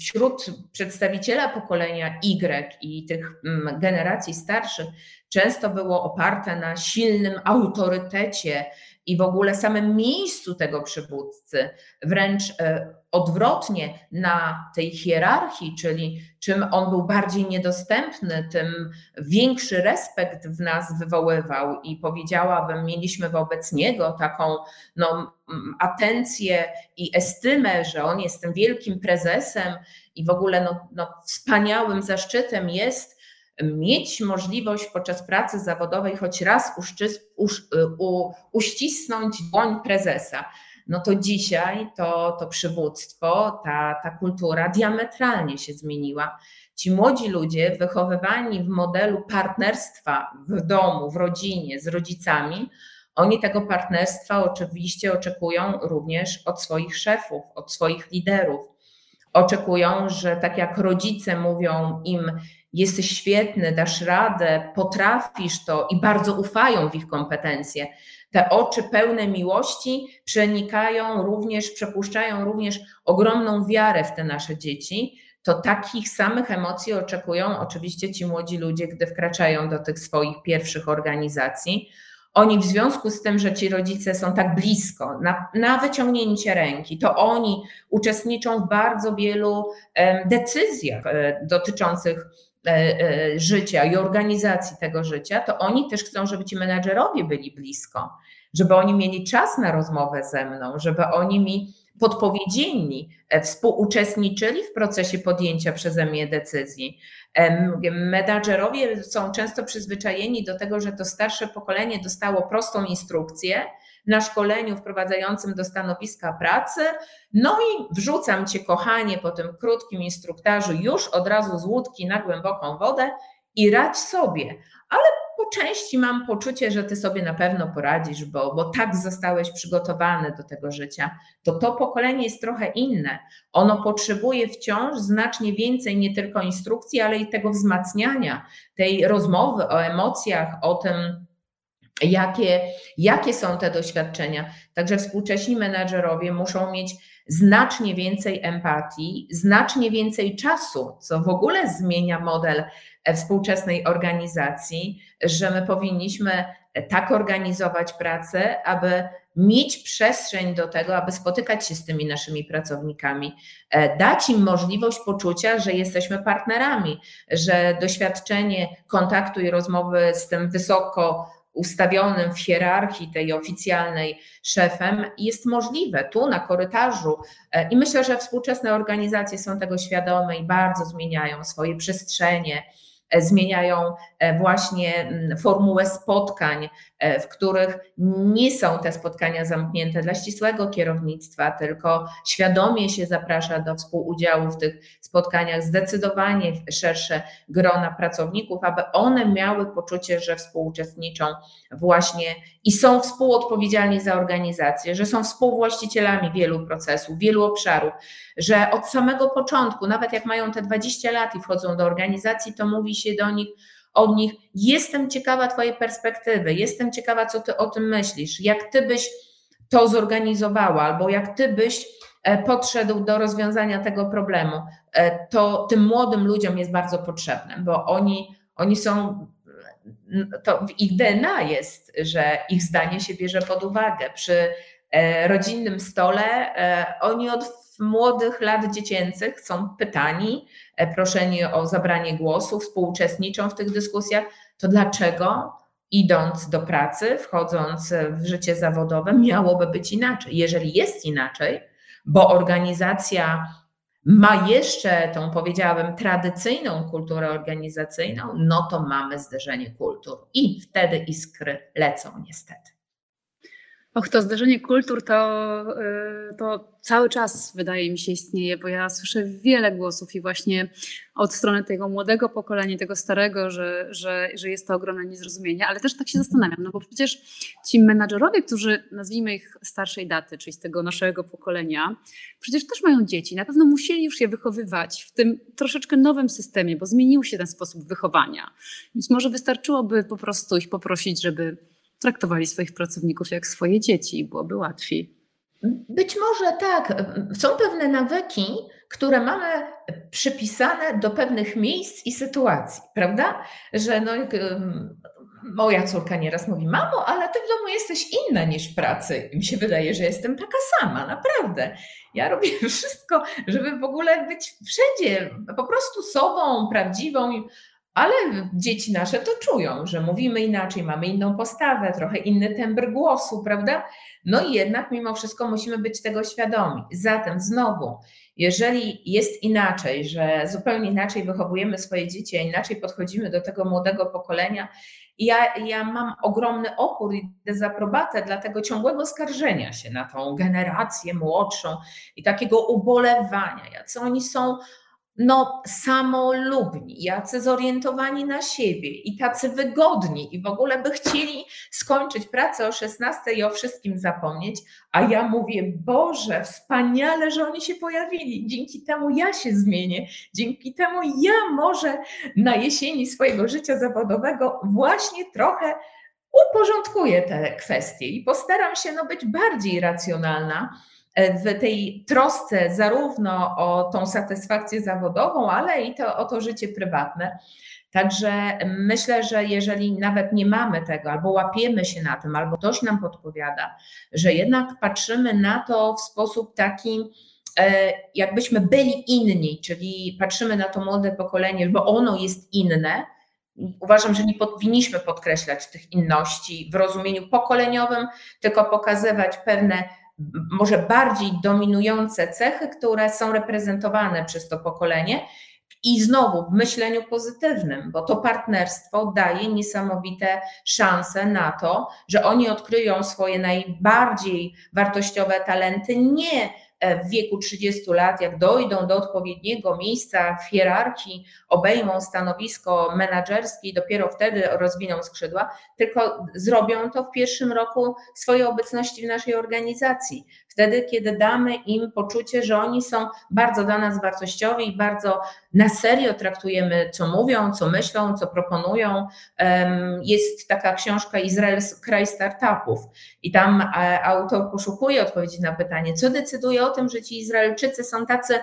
wśród przedstawiciela pokolenia Y i tych mm, generacji starszych często było oparte na silnym autorytecie i w ogóle samym miejscu tego przywódcy, wręcz e, odwrotnie na tej hierarchii, czyli czym on był bardziej niedostępny, tym większy respekt w nas wywoływał i powiedziałabym, mieliśmy wobec niego taką no, atencję i estymę, że on jest tym wielkim prezesem i w ogóle no, no, wspaniałym zaszczytem jest mieć możliwość podczas pracy zawodowej choć raz usz, u, uścisnąć dłoń prezesa no to dzisiaj to, to przywództwo, ta, ta kultura diametralnie się zmieniła. Ci młodzi ludzie, wychowywani w modelu partnerstwa w domu, w rodzinie, z rodzicami, oni tego partnerstwa oczywiście oczekują również od swoich szefów, od swoich liderów. Oczekują, że tak jak rodzice mówią im, jesteś świetny, dasz radę, potrafisz to i bardzo ufają w ich kompetencje, te oczy pełne miłości przenikają również, przepuszczają również ogromną wiarę w te nasze dzieci. To takich samych emocji oczekują oczywiście ci młodzi ludzie, gdy wkraczają do tych swoich pierwszych organizacji. Oni w związku z tym, że ci rodzice są tak blisko, na, na wyciągnięcie ręki, to oni uczestniczą w bardzo wielu decyzjach e, dotyczących życia i organizacji tego życia, to oni też chcą, żeby ci menedżerowie byli blisko żeby oni mieli czas na rozmowę ze mną, żeby oni mi podpowiedzieli, e, współuczestniczyli w procesie podjęcia przeze mnie decyzji. Menadżerowie są często przyzwyczajeni do tego, że to starsze pokolenie dostało prostą instrukcję na szkoleniu wprowadzającym do stanowiska pracy, no i wrzucam cię, kochanie, po tym krótkim instruktażu już od razu z łódki na głęboką wodę i radź sobie. Ale po części mam poczucie, że ty sobie na pewno poradzisz, bo, bo tak zostałeś przygotowany do tego życia. To to pokolenie jest trochę inne. Ono potrzebuje wciąż znacznie więcej nie tylko instrukcji, ale i tego wzmacniania, tej rozmowy o emocjach, o tym, jakie, jakie są te doświadczenia. Także współcześni menadżerowie muszą mieć znacznie więcej empatii, znacznie więcej czasu, co w ogóle zmienia model współczesnej organizacji, że my powinniśmy tak organizować pracę, aby mieć przestrzeń do tego, aby spotykać się z tymi naszymi pracownikami, e, dać im możliwość poczucia, że jesteśmy partnerami, że doświadczenie kontaktu i rozmowy z tym wysoko ustawionym w hierarchii tej oficjalnej szefem jest możliwe tu na korytarzu. E, I myślę, że współczesne organizacje są tego świadome i bardzo zmieniają swoje przestrzenie zmieniają e, właśnie mm, formułę spotkań, e, w których nie są te spotkania zamknięte dla ścisłego kierownictwa, tylko świadomie się zaprasza do współudziału w tych spotkaniach zdecydowanie szersze grona pracowników, aby one miały poczucie, że współuczestniczą właśnie i są współodpowiedzialni za organizację, że są współwłaścicielami wielu procesów, wielu obszarów, że od samego początku, nawet jak mają te 20 lat i wchodzą do organizacji, to mówi się do nich, od nich, jestem ciekawa Twojej perspektywy, jestem ciekawa, co Ty o tym myślisz, jak Ty byś to zorganizowała, albo jak Ty byś e, podszedł do rozwiązania tego problemu. E, to tym młodym ludziom jest bardzo potrzebne, bo oni, oni są to w ich DNA jest, że ich zdanie się bierze pod uwagę. Przy e, rodzinnym stole oni od młodych lat dziecięcych są pytani, e, proszeni o zabranie głosu, współuczestniczą w tych dyskusjach, to dlaczego idąc do pracy, wchodząc w życie zawodowe, miałoby być inaczej? Jeżeli jest inaczej, bo organizacja ma jeszcze tą, powiedziałabym, tradycyjną kulturę organizacyjną, no to mamy zderzenie kultur i wtedy iskry lecą niestety. Och, to zderzenie kultur to, y, to cały czas wydaje mi się istnieje, bo ja słyszę wiele głosów i właśnie od strony tego młodego pokolenia, tego starego, że, że, że jest to ogromne niezrozumienie, ale też tak się zastanawiam, no bo przecież ci menadżerowie, którzy nazwijmy ich starszej daty, czyli z tego naszego pokolenia, przecież też mają dzieci, na pewno musieli już je wychowywać w tym troszeczkę nowym systemie, bo zmienił się ten sposób wychowania. Więc może wystarczyłoby po prostu ich poprosić, żeby traktowali swoich pracowników jak swoje dzieci i byłoby łatwiej. Być może tak. Są pewne nawyki, które mamy przypisane do pewnych miejsc i sytuacji, prawda? Że no, moja córka nieraz mówi, mamo, ale ty w domu jesteś inna niż w pracy. I mi się wydaje, że jestem taka sama, naprawdę. Ja robię wszystko, żeby w ogóle być wszędzie, po prostu sobą, prawdziwą, ale dzieci nasze to czują, że mówimy inaczej, mamy inną postawę, trochę inny tembr głosu, prawda? No i jednak mimo wszystko musimy być tego świadomi. Zatem znowu, jeżeli jest inaczej, że zupełnie inaczej wychowujemy swoje dzieci, a inaczej podchodzimy do tego młodego pokolenia, ja, ja mam ogromny opór i dezaprobatę dla tego ciągłego skarżenia się na tą generację młodszą i takiego ubolewania, jacy oni są no, samolubni, jacy zorientowani na siebie i tacy wygodni i w ogóle by chcieli skończyć pracę o 16 i o wszystkim zapomnieć, a ja mówię, Boże, wspaniale, że oni się pojawili. Dzięki temu ja się zmienię, dzięki temu ja może na jesieni swojego życia zawodowego właśnie trochę uporządkuję te kwestie i postaram się no, być bardziej racjonalna w tej trosce zarówno o tą satysfakcję zawodową, ale i to, o to życie prywatne. Także myślę, że jeżeli nawet nie mamy tego, albo łapiemy się na tym, albo ktoś nam podpowiada, że jednak patrzymy na to w sposób taki, e, jakbyśmy byli inni, czyli patrzymy na to młode pokolenie, bo ono jest inne. Uważam, że nie powinniśmy podkreślać tych inności w rozumieniu pokoleniowym, tylko pokazywać pewne może bardziej dominujące cechy, które są reprezentowane przez to pokolenie. I znowu w myśleniu pozytywnym, bo to partnerstwo daje niesamowite szanse na to, że oni odkryją swoje najbardziej wartościowe talenty nie w wieku 30 lat, jak dojdą do odpowiedniego miejsca w hierarchii, obejmą stanowisko menedżerskie i dopiero wtedy rozwiną skrzydła, tylko zrobią to w pierwszym roku swojej obecności w naszej organizacji. Wtedy, kiedy damy im poczucie, że oni są bardzo dla nas wartościowi i bardzo na serio traktujemy, co mówią, co myślą, co proponują. Jest taka książka Izrael, kraj startupów i tam e, autor poszukuje odpowiedzi na pytanie, co decyduje o tym, że ci Izraelczycy są tacy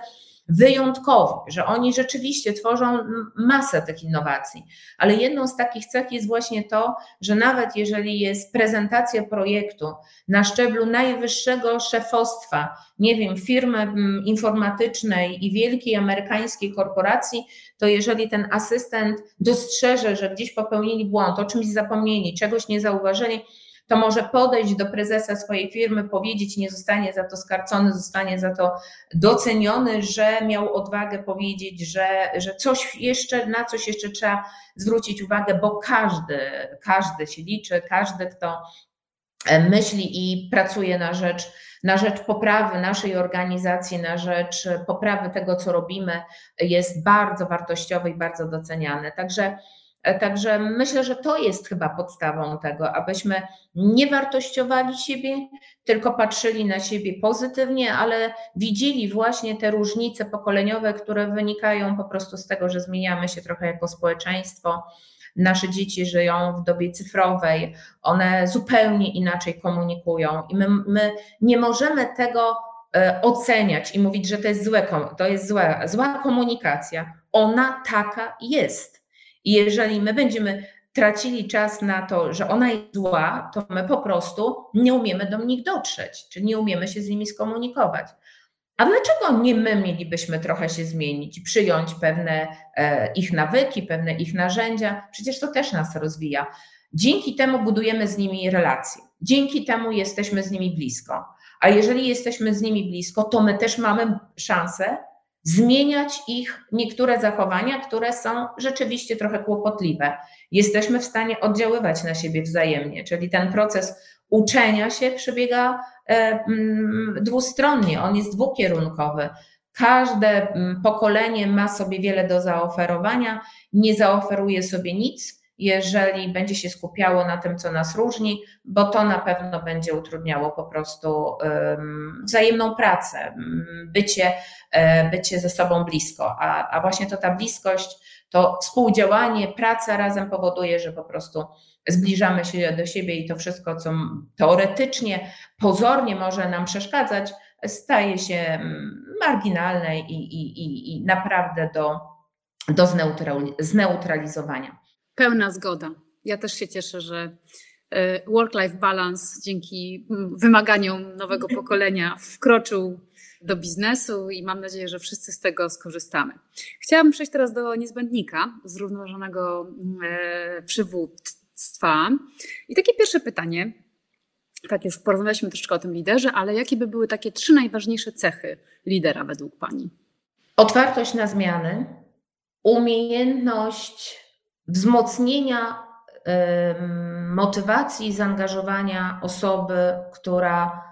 wyjątkowi, że oni rzeczywiście tworzą masę tych innowacji. Ale jedną z takich cech jest właśnie to, że nawet jeżeli jest prezentacja projektu na szczeblu najwyższego szefostwa, nie wiem, firmy informatycznej i wielkiej amerykańskiej korporacji, to jeżeli ten asystent dostrzeże, że gdzieś popełnili błąd, o czymś zapomnieli, czegoś nie zauważyli, to może podejść do prezesa swojej firmy, powiedzieć, nie zostanie za to skarcony, zostanie za to doceniony, że miał odwagę powiedzieć, że, że coś jeszcze, na coś jeszcze trzeba zwrócić uwagę, bo każdy, każdy się liczy, każdy, kto e, myśli i pracuje na rzecz, na rzecz poprawy naszej organizacji, na rzecz poprawy tego, co robimy, jest bardzo wartościowy i bardzo doceniany. Także także myślę, że to jest chyba podstawą tego, abyśmy nie wartościowali siebie, tylko patrzyli na siebie pozytywnie, ale widzieli właśnie te różnice pokoleniowe, które wynikają po prostu z tego, że zmieniamy się trochę jako społeczeństwo. Nasze dzieci żyją w dobie cyfrowej, one zupełnie inaczej komunikują i my, my nie możemy tego e, oceniać i mówić, że to jest złe, to jest zła, zła komunikacja. Ona taka jest i jeżeli my będziemy tracili czas na to, że ona jest zła, to my po prostu nie umiemy do nich dotrzeć, czy nie umiemy się z nimi skomunikować. A dlaczego nie my mielibyśmy trochę się zmienić przyjąć pewne e, ich nawyki, pewne ich narzędzia? Przecież to też nas rozwija. Dzięki temu budujemy z nimi relacje, dzięki temu jesteśmy z nimi blisko. A jeżeli jesteśmy z nimi blisko, to my też mamy szansę zmieniać ich niektóre zachowania, które są rzeczywiście trochę kłopotliwe. Jesteśmy w stanie oddziaływać na siebie wzajemnie, czyli ten proces uczenia się przebiega e, mm, dwustronnie, on jest dwukierunkowy. Każde mm, pokolenie ma sobie wiele do zaoferowania, nie zaoferuje sobie nic jeżeli będzie się skupiało na tym, co nas różni, bo to na pewno będzie utrudniało po prostu wzajemną pracę, bycie, bycie ze sobą blisko. A, a właśnie to ta bliskość, to współdziałanie, praca razem powoduje, że po prostu zbliżamy się do siebie i to wszystko, co teoretycznie, pozornie może nam przeszkadzać, staje się marginalne i, i, i, i naprawdę do, do zneutralizowania. Pełna zgoda. Ja też się cieszę, że e, work-life balance dzięki wymaganiom nowego pokolenia wkroczył do biznesu i mam nadzieję, że wszyscy z tego skorzystamy. Chciałabym przejść teraz do niezbędnika zrównoważonego e, przywództwa. I takie pierwsze pytanie. Tak, już porozmawialiśmy troszeczkę o tym liderze, ale jakie by były takie trzy najważniejsze cechy lidera według Pani? Otwartość na zmiany, umiejętność wzmocnienia motywacji i zaangażowania osoby, która,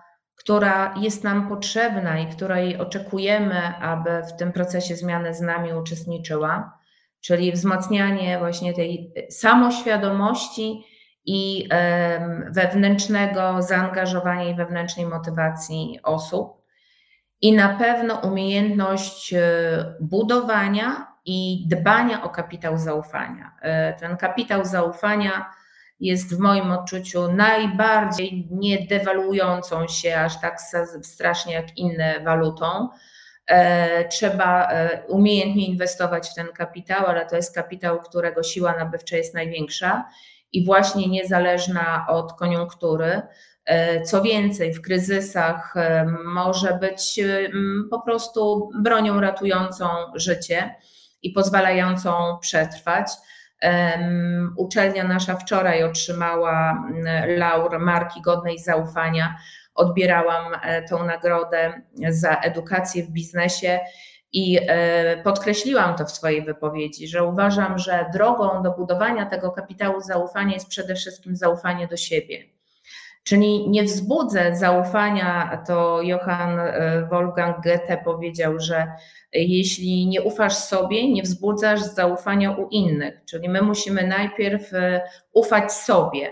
która jest nam potrzebna i której oczekujemy, aby w tym procesie zmiany z nami uczestniczyła, czyli wzmacnianie właśnie tej samoświadomości i wewnętrznego zaangażowania i wewnętrznej motywacji osób. I na pewno umiejętność e, budowania i dbania o kapitał zaufania. E, ten kapitał zaufania jest w moim odczuciu najbardziej niedewaluującą się aż tak strasznie jak inne walutą. E, trzeba e, umiejętnie inwestować w ten kapitał, ale to jest kapitał, którego siła nabywcza jest największa i właśnie niezależna od koniunktury. Co więcej, w kryzysach może być po prostu bronią ratującą życie i pozwalającą przetrwać. Uczelnia nasza wczoraj otrzymała mm, laur marki godnej zaufania. Odbierałam e, tą nagrodę za edukację w biznesie i e, podkreśliłam to w swojej wypowiedzi, że uważam, że drogą do budowania tego kapitału zaufania jest przede wszystkim zaufanie do siebie. Czyli nie wzbudzę zaufania, to Johann e, Wolfgang Goethe powiedział, że jeśli nie ufasz sobie, nie wzbudzasz zaufania u innych. Czyli my musimy najpierw e, ufać sobie.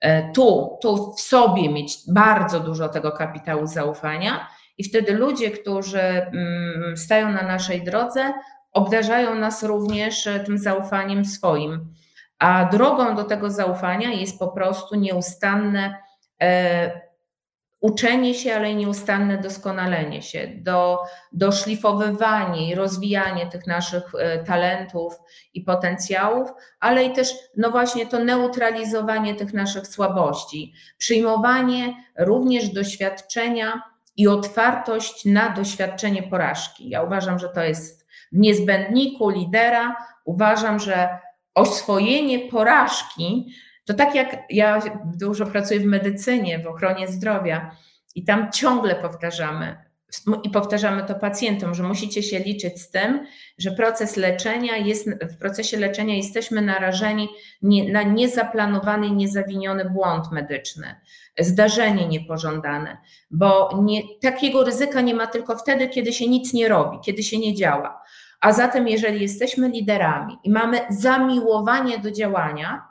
E, tu, tu w sobie mieć bardzo dużo tego kapitału zaufania, i wtedy ludzie, którzy mm, stają na naszej drodze, obdarzają nas również tym zaufaniem swoim. A drogą do tego zaufania jest po prostu nieustanne uczenie się, ale i nieustanne doskonalenie się, do, doszlifowywanie i rozwijanie tych naszych e, talentów i potencjałów, ale i też, no właśnie, to neutralizowanie tych naszych słabości, przyjmowanie również doświadczenia i otwartość na doświadczenie porażki. Ja uważam, że to jest w niezbędniku lidera. Uważam, że oswojenie porażki to tak jak ja dużo pracuję w medycynie, w ochronie zdrowia i tam ciągle powtarzamy, i powtarzamy to pacjentom, że musicie się liczyć z tym, że proces leczenia jest, w procesie leczenia jesteśmy narażeni na niezaplanowany niezawiniony błąd medyczny, zdarzenie niepożądane, bo nie, takiego ryzyka nie ma tylko wtedy, kiedy się nic nie robi, kiedy się nie działa. A zatem, jeżeli jesteśmy liderami i mamy zamiłowanie do działania,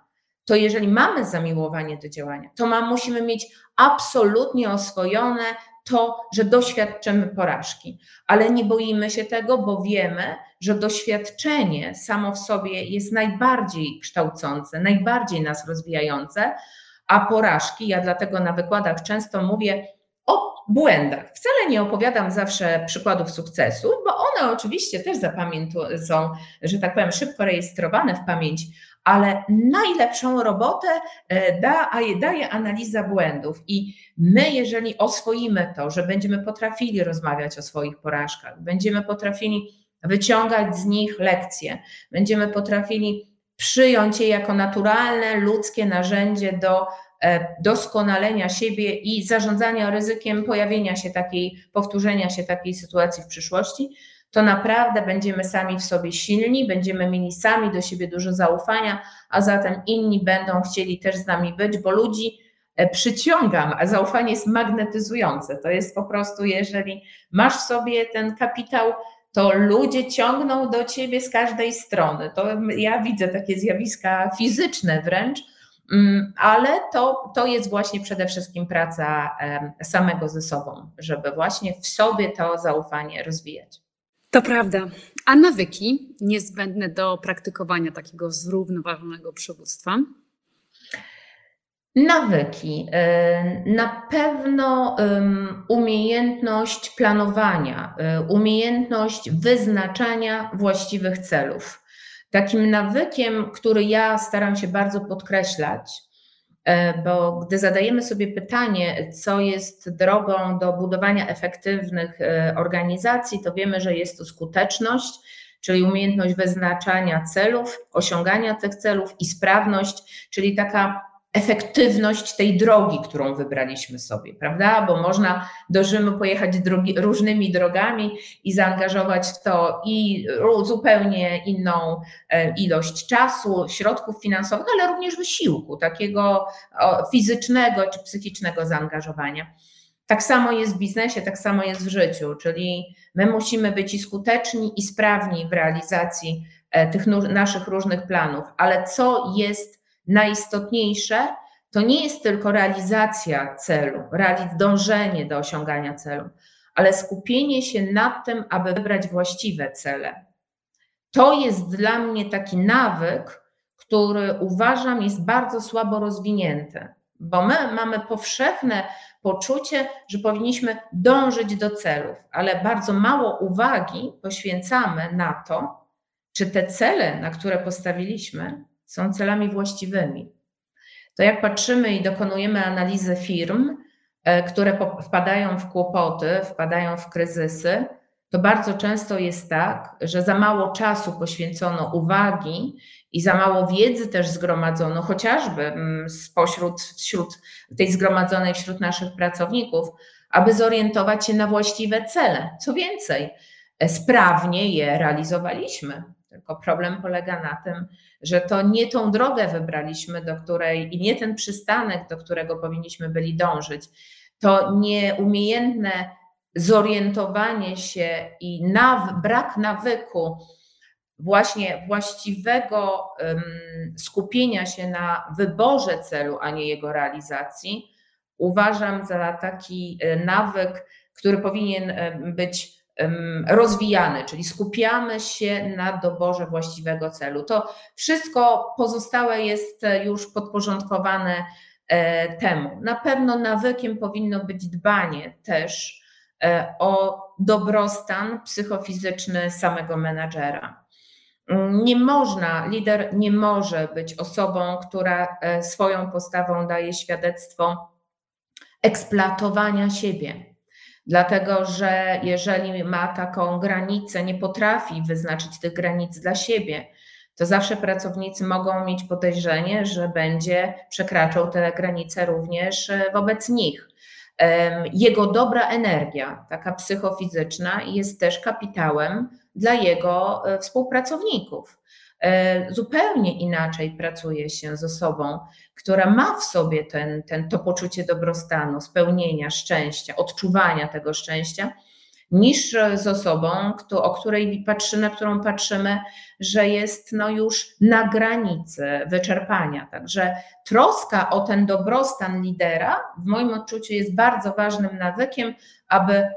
to jeżeli mamy zamiłowanie do działania, to ma, musimy mieć absolutnie oswojone to, że doświadczymy porażki, ale nie boimy się tego, bo wiemy, że doświadczenie samo w sobie jest najbardziej kształcące, najbardziej nas rozwijające, a porażki, ja dlatego na wykładach często mówię o błędach. Wcale nie opowiadam zawsze przykładów sukcesu, bo one oczywiście też zapamiętują, że tak powiem, szybko rejestrowane w pamięć, ale najlepszą robotę e, da, daje analiza błędów. I my, jeżeli oswoimy to, że będziemy potrafili rozmawiać o swoich porażkach, będziemy potrafili wyciągać z nich lekcje, będziemy potrafili przyjąć je jako naturalne, ludzkie narzędzie do e, doskonalenia siebie i zarządzania ryzykiem pojawienia się takiej, powtórzenia się takiej sytuacji w przyszłości, to naprawdę będziemy sami w sobie silni, będziemy mieli sami do siebie dużo zaufania, a zatem inni będą chcieli też z nami być, bo ludzi e, przyciągam, a zaufanie jest magnetyzujące. To jest po prostu, jeżeli masz w sobie ten kapitał, to ludzie ciągną do ciebie z każdej strony. To ja widzę takie zjawiska fizyczne wręcz, mm, ale to, to jest właśnie przede wszystkim praca samego ze sobą, żeby właśnie w sobie to zaufanie rozwijać. To prawda. A nawyki niezbędne do praktykowania takiego zrównoważonego przywództwa? Nawyki. Y, na pewno umiejętność planowania, y, umiejętność wyznaczania właściwych celów. Takim nawykiem, który ja staram się bardzo podkreślać, bo gdy zadajemy sobie pytanie, co jest drogą do budowania efektywnych e, organizacji, to wiemy, że jest to skuteczność, czyli umiejętność wyznaczania celów, osiągania tych celów i sprawność, czyli taka efektywność tej drogi, którą wybraliśmy sobie, prawda? Bo można do Rzymu pojechać drogi, różnymi drogami i zaangażować w to i zupełnie inną e, ilość czasu, środków finansowych, ale również wysiłku, takiego fizycznego czy psychicznego zaangażowania. Tak samo jest w biznesie, tak samo jest w życiu, czyli my musimy być i skuteczni, i sprawni w realizacji e, tych naszych różnych planów, ale co jest najistotniejsze to nie jest tylko realizacja celu, dążenie do osiągania celu, ale skupienie się na tym, aby wybrać właściwe cele. To jest dla mnie taki nawyk, który uważam jest bardzo słabo rozwinięty, bo my mamy powszechne poczucie, że powinniśmy dążyć do celów, ale bardzo mało uwagi poświęcamy na to, czy te cele, na które postawiliśmy, są celami właściwymi. To jak patrzymy i dokonujemy analizy firm, e, które wpadają w kłopoty, wpadają w kryzysy, to bardzo często jest tak, że za mało czasu poświęcono uwagi i za mało wiedzy też zgromadzono, chociażby mm, spośród wśród tej zgromadzonej wśród naszych pracowników, aby zorientować się na właściwe cele. Co więcej, e, sprawnie je realizowaliśmy. Tylko problem polega na tym, że to nie tą drogę wybraliśmy, do której i nie ten przystanek, do którego powinniśmy byli dążyć. To nieumiejętne zorientowanie się i naw, brak nawyku właśnie właściwego um, skupienia się na wyborze celu, a nie jego realizacji, uważam za taki e, nawyk, który powinien być rozwijany, czyli skupiamy się na doborze właściwego celu. To wszystko pozostałe jest e, już podporządkowane e, temu. Na pewno nawykiem powinno być dbanie też e, o dobrostan psychofizyczny samego menadżera. Nie można, lider nie może być osobą, która swoją postawą daje świadectwo eksploatowania siebie Dlatego, że jeżeli ma taką granicę, nie potrafi wyznaczyć tych granic dla siebie, to zawsze pracownicy mogą mieć podejrzenie, że będzie przekraczał te granice również e, wobec nich. Jego dobra energia, taka psychofizyczna, jest też kapitałem dla jego e, współpracowników. E, zupełnie inaczej pracuje się z osobą, która ma w sobie ten, ten, to poczucie dobrostanu, spełnienia, szczęścia, odczuwania tego szczęścia, niż z osobą, o której patrzymy, na którą patrzymy, że jest no już na granicy wyczerpania. Także troska o ten dobrostan lidera w moim odczuciu jest bardzo ważnym nawykiem, aby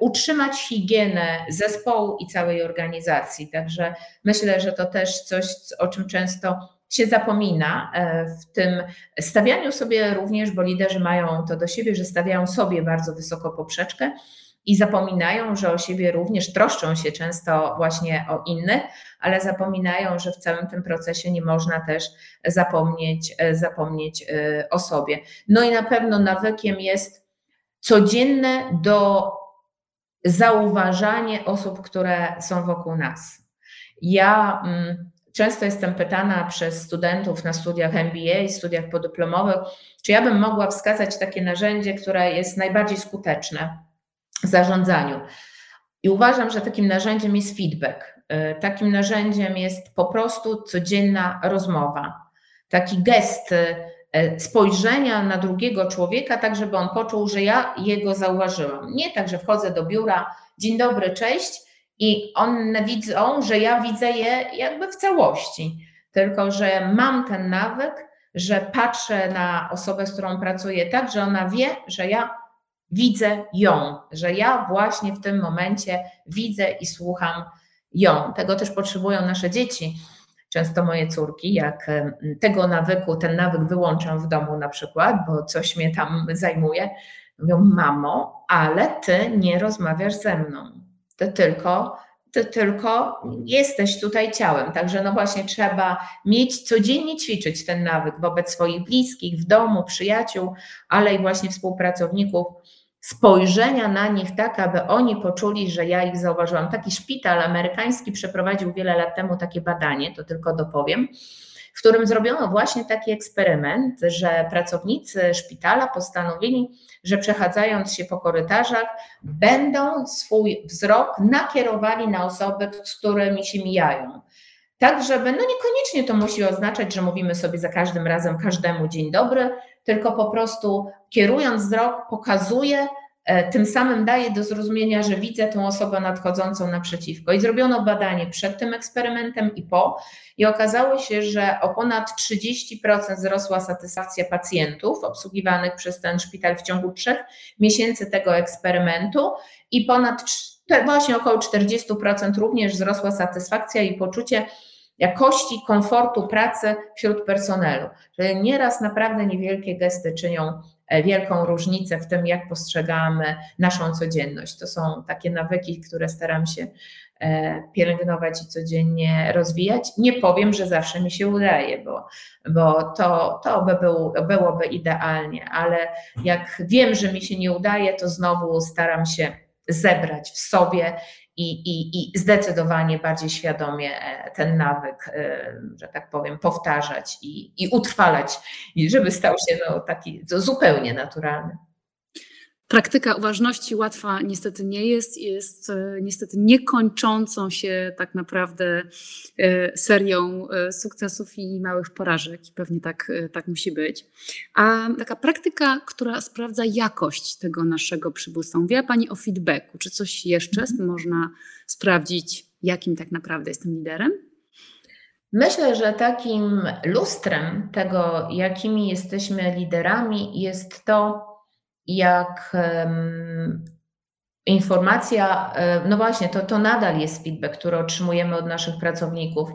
utrzymać higienę zespołu i całej organizacji. Także myślę, że to też coś, o czym często się zapomina e, w tym stawianiu sobie również, bo liderzy mają to do siebie, że stawiają sobie bardzo wysoko poprzeczkę i zapominają, że o siebie również troszczą się często właśnie o innych, ale zapominają, że w całym tym procesie nie można też zapomnieć, e, zapomnieć o sobie. No i na pewno nawykiem jest codzienne do zauważanie osób, które są wokół nas. Ja mm, często jestem pytana przez studentów na studiach MBA, studiach podyplomowych, czy ja bym mogła wskazać takie narzędzie, które jest najbardziej skuteczne w zarządzaniu. I uważam, że takim narzędziem jest feedback. Y, takim narzędziem jest po prostu codzienna rozmowa. Taki gest y, spojrzenia na drugiego człowieka, tak żeby on poczuł, że ja jego zauważyłam. Nie tak, że wchodzę do biura, dzień dobry, cześć, i one widzą, że ja widzę je jakby w całości, tylko że mam ten nawyk, że patrzę na osobę, z którą pracuję, tak, że ona wie, że ja widzę ją, że ja właśnie w tym momencie widzę i słucham ją. Tego też potrzebują nasze dzieci Często moje córki, jak tego nawyku, ten nawyk wyłączam w domu na przykład, bo coś mnie tam zajmuje, mówią: Mamo, ale ty nie rozmawiasz ze mną. Ty tylko ty tylko jesteś tutaj ciałem. Także no właśnie trzeba mieć codziennie ćwiczyć ten nawyk wobec swoich bliskich, w domu, przyjaciół, ale i właśnie współpracowników. Spojrzenia na nich tak, aby oni poczuli, że ja ich zauważyłam. Taki szpital amerykański przeprowadził wiele lat temu takie badanie, to tylko dopowiem w którym zrobiono właśnie taki eksperyment, że pracownicy szpitala postanowili, że przechadzając się po korytarzach, będą swój wzrok nakierowali na osoby, z którymi się mijają. Tak, żeby no niekoniecznie to musi oznaczać, że mówimy sobie za każdym razem każdemu dzień dobry, tylko po prostu kierując wzrok, pokazuje, E, tym samym daje do zrozumienia, że widzę tę osobę nadchodzącą naprzeciwko. I zrobiono badanie przed tym eksperymentem i po, i okazało się, że o ponad 30% wzrosła satysfakcja pacjentów obsługiwanych przez ten szpital w ciągu trzech miesięcy tego eksperymentu i ponad właśnie około 40% również wzrosła satysfakcja i poczucie jakości, komfortu pracy wśród personelu. Czyli nieraz naprawdę niewielkie gesty czynią E, wielką różnicę w tym, jak postrzegamy naszą codzienność. To są takie nawyki, które staram się e, pielęgnować i codziennie rozwijać. Nie powiem, że zawsze mi się udaje, bo, bo to, to by był, byłoby idealnie, ale jak wiem, że mi się nie udaje, to znowu staram się zebrać w sobie i, i, i zdecydowanie bardziej świadomie e, ten nawyk, e, że tak powiem, powtarzać i, i utrwalać, żeby stał się no, taki zupełnie naturalny. Praktyka uważności łatwa niestety nie jest, jest e, niestety niekończącą się tak naprawdę e, serią e, sukcesów i małych porażek i pewnie tak, tak musi być. A taka praktyka, która sprawdza jakość tego naszego przywództwa. Mówiła Pani o feedbacku. Czy coś jeszcze mhm. można sprawdzić, jakim tak naprawdę jestem liderem? Myślę, że takim lustrem tego, jakimi jesteśmy liderami, jest to, jak informacja, no właśnie, to, to nadal jest feedback, który otrzymujemy od naszych pracowników.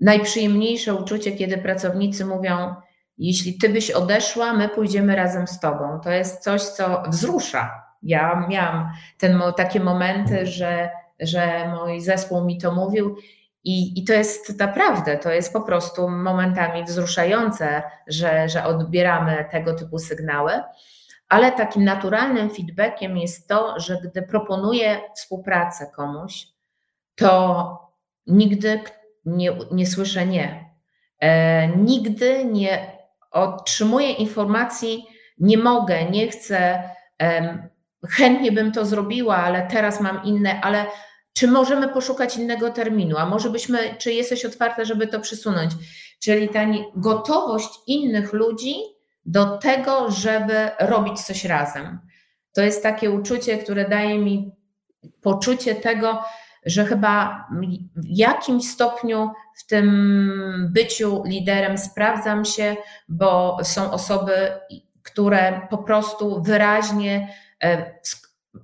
Najprzyjemniejsze uczucie, kiedy pracownicy mówią, jeśli ty byś odeszła, my pójdziemy razem z tobą. To jest coś, co wzrusza. Ja miałam ten, takie momenty, że, że mój zespół mi to mówił i, I to jest naprawdę, to jest po prostu momentami wzruszające, że, że odbieramy tego typu sygnały ale takim naturalnym feedbackiem jest to, że gdy proponuję współpracę komuś, to nigdy nie, nie słyszę nie. E, nigdy nie otrzymuję informacji, nie mogę, nie chcę, e, chętnie bym to zrobiła, ale teraz mam inne, ale czy możemy poszukać innego terminu, a może byśmy, czy jesteś otwarta, żeby to przesunąć? Czyli ta gotowość innych ludzi do tego, żeby robić coś razem. To jest takie uczucie, które daje mi poczucie tego, że chyba w jakimś stopniu w tym byciu liderem sprawdzam się, bo są osoby, które po prostu wyraźnie e,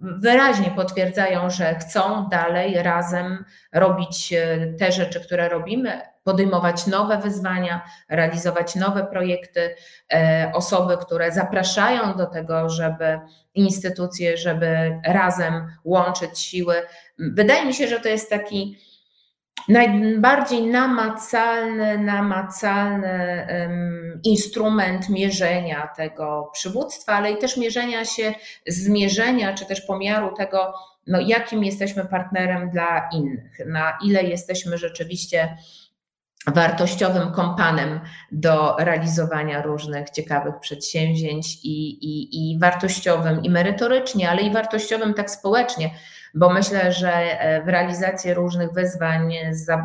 wyraźnie potwierdzają, że chcą dalej razem robić e, te rzeczy, które robimy, podejmować nowe wyzwania, realizować nowe projekty, e, osoby, które zapraszają do tego, żeby instytucje, żeby razem łączyć siły. Wydaje mi się, że to jest taki najbardziej namacalny, namacalny um, instrument mierzenia tego przywództwa, ale i też mierzenia się, zmierzenia czy też pomiaru tego, no, jakim jesteśmy partnerem dla innych, na ile jesteśmy rzeczywiście wartościowym kompanem do realizowania różnych ciekawych przedsięwzięć i, i, i wartościowym i merytorycznie, ale i wartościowym tak społecznie, bo myślę, że e, w realizacji różnych wyzwań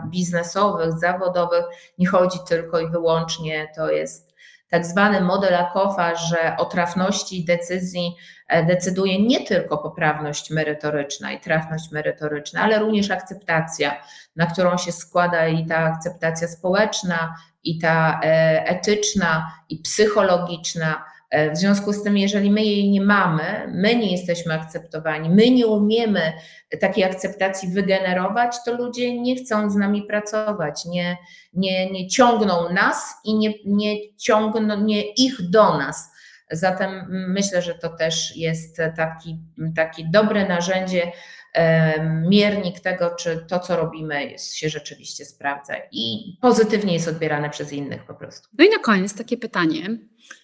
biznesowych, zawodowych nie chodzi tylko i wyłącznie, to jest tak zwany model Akofa, że o trafności decyzji e, decyduje nie tylko poprawność merytoryczna i trafność merytoryczna, ale również akceptacja, na którą się składa i ta akceptacja społeczna, i ta e, etyczna, i psychologiczna w związku z tym, jeżeli my jej nie mamy, my nie jesteśmy akceptowani, my nie umiemy takiej akceptacji wygenerować, to ludzie nie chcą z nami pracować, nie, nie, nie ciągną nas i nie, nie ciągną nie ich do nas. Zatem myślę, że to też jest taki, takie dobre narzędzie miernik tego, czy to, co robimy, jest, się rzeczywiście sprawdza i pozytywnie jest odbierane przez innych po prostu. No i na koniec takie pytanie,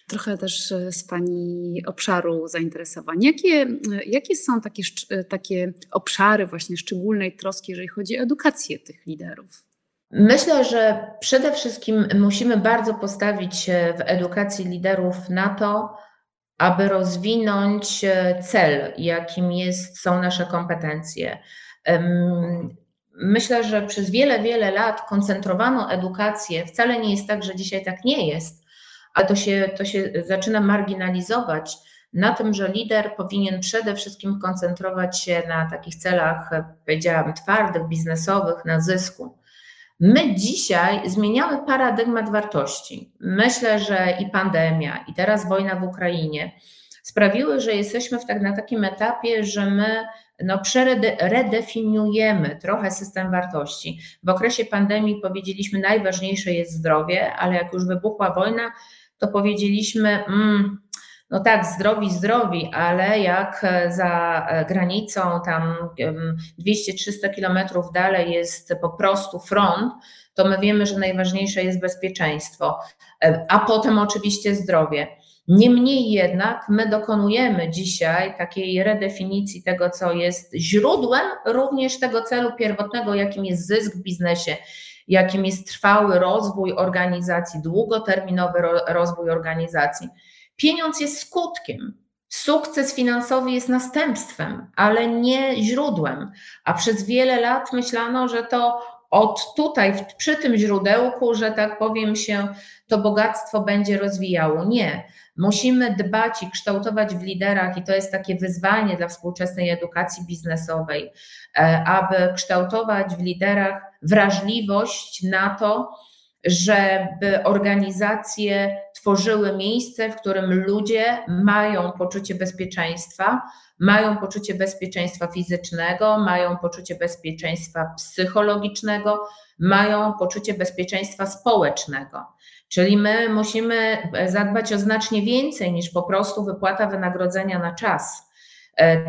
trochę też e, z Pani obszaru zainteresowań. Jakie, jakie są takie, takie obszary właśnie szczególnej troski, jeżeli chodzi o edukację tych liderów? Myślę, że przede wszystkim musimy bardzo postawić się w edukacji liderów na to, aby rozwinąć e, cel, jakim jest, są nasze kompetencje. Myślę, że przez wiele, wiele lat koncentrowano edukację. Wcale nie jest tak, że dzisiaj tak nie jest, ale to się, to się zaczyna marginalizować na tym, że lider powinien przede wszystkim koncentrować się na takich celach, powiedziałam, twardych, biznesowych, na zysku. My dzisiaj zmieniamy paradygmat wartości. Myślę, że i pandemia, i teraz wojna w Ukrainie sprawiły, że jesteśmy w tak, na takim etapie, że my no, redefiniujemy trochę system wartości. W okresie pandemii powiedzieliśmy, najważniejsze jest zdrowie, ale jak już wybuchła wojna, to powiedzieliśmy, mm, no tak, zdrowi, zdrowi, ale jak za granicą, tam 200-300 kilometrów dalej jest po prostu front, to my wiemy, że najważniejsze jest bezpieczeństwo, a potem oczywiście zdrowie. Niemniej jednak my dokonujemy dzisiaj takiej redefinicji tego, co jest źródłem również tego celu pierwotnego, jakim jest zysk w biznesie, jakim jest trwały rozwój organizacji, długoterminowy rozwój organizacji. Pieniądz jest skutkiem. Sukces finansowy jest następstwem, ale nie źródłem. A przez wiele lat myślano, że to od tutaj, przy tym źródełku, że tak powiem, się to bogactwo będzie rozwijało. Nie. Musimy dbać i kształtować w liderach, i to jest takie wyzwanie dla współczesnej edukacji biznesowej, e, aby kształtować w liderach wrażliwość na to, żeby organizacje tworzyły miejsce, w którym ludzie mają poczucie bezpieczeństwa, mają poczucie bezpieczeństwa fizycznego, mają poczucie bezpieczeństwa psychologicznego, mają poczucie bezpieczeństwa społecznego. Czyli my musimy zadbać o znacznie więcej niż po prostu wypłata wynagrodzenia na czas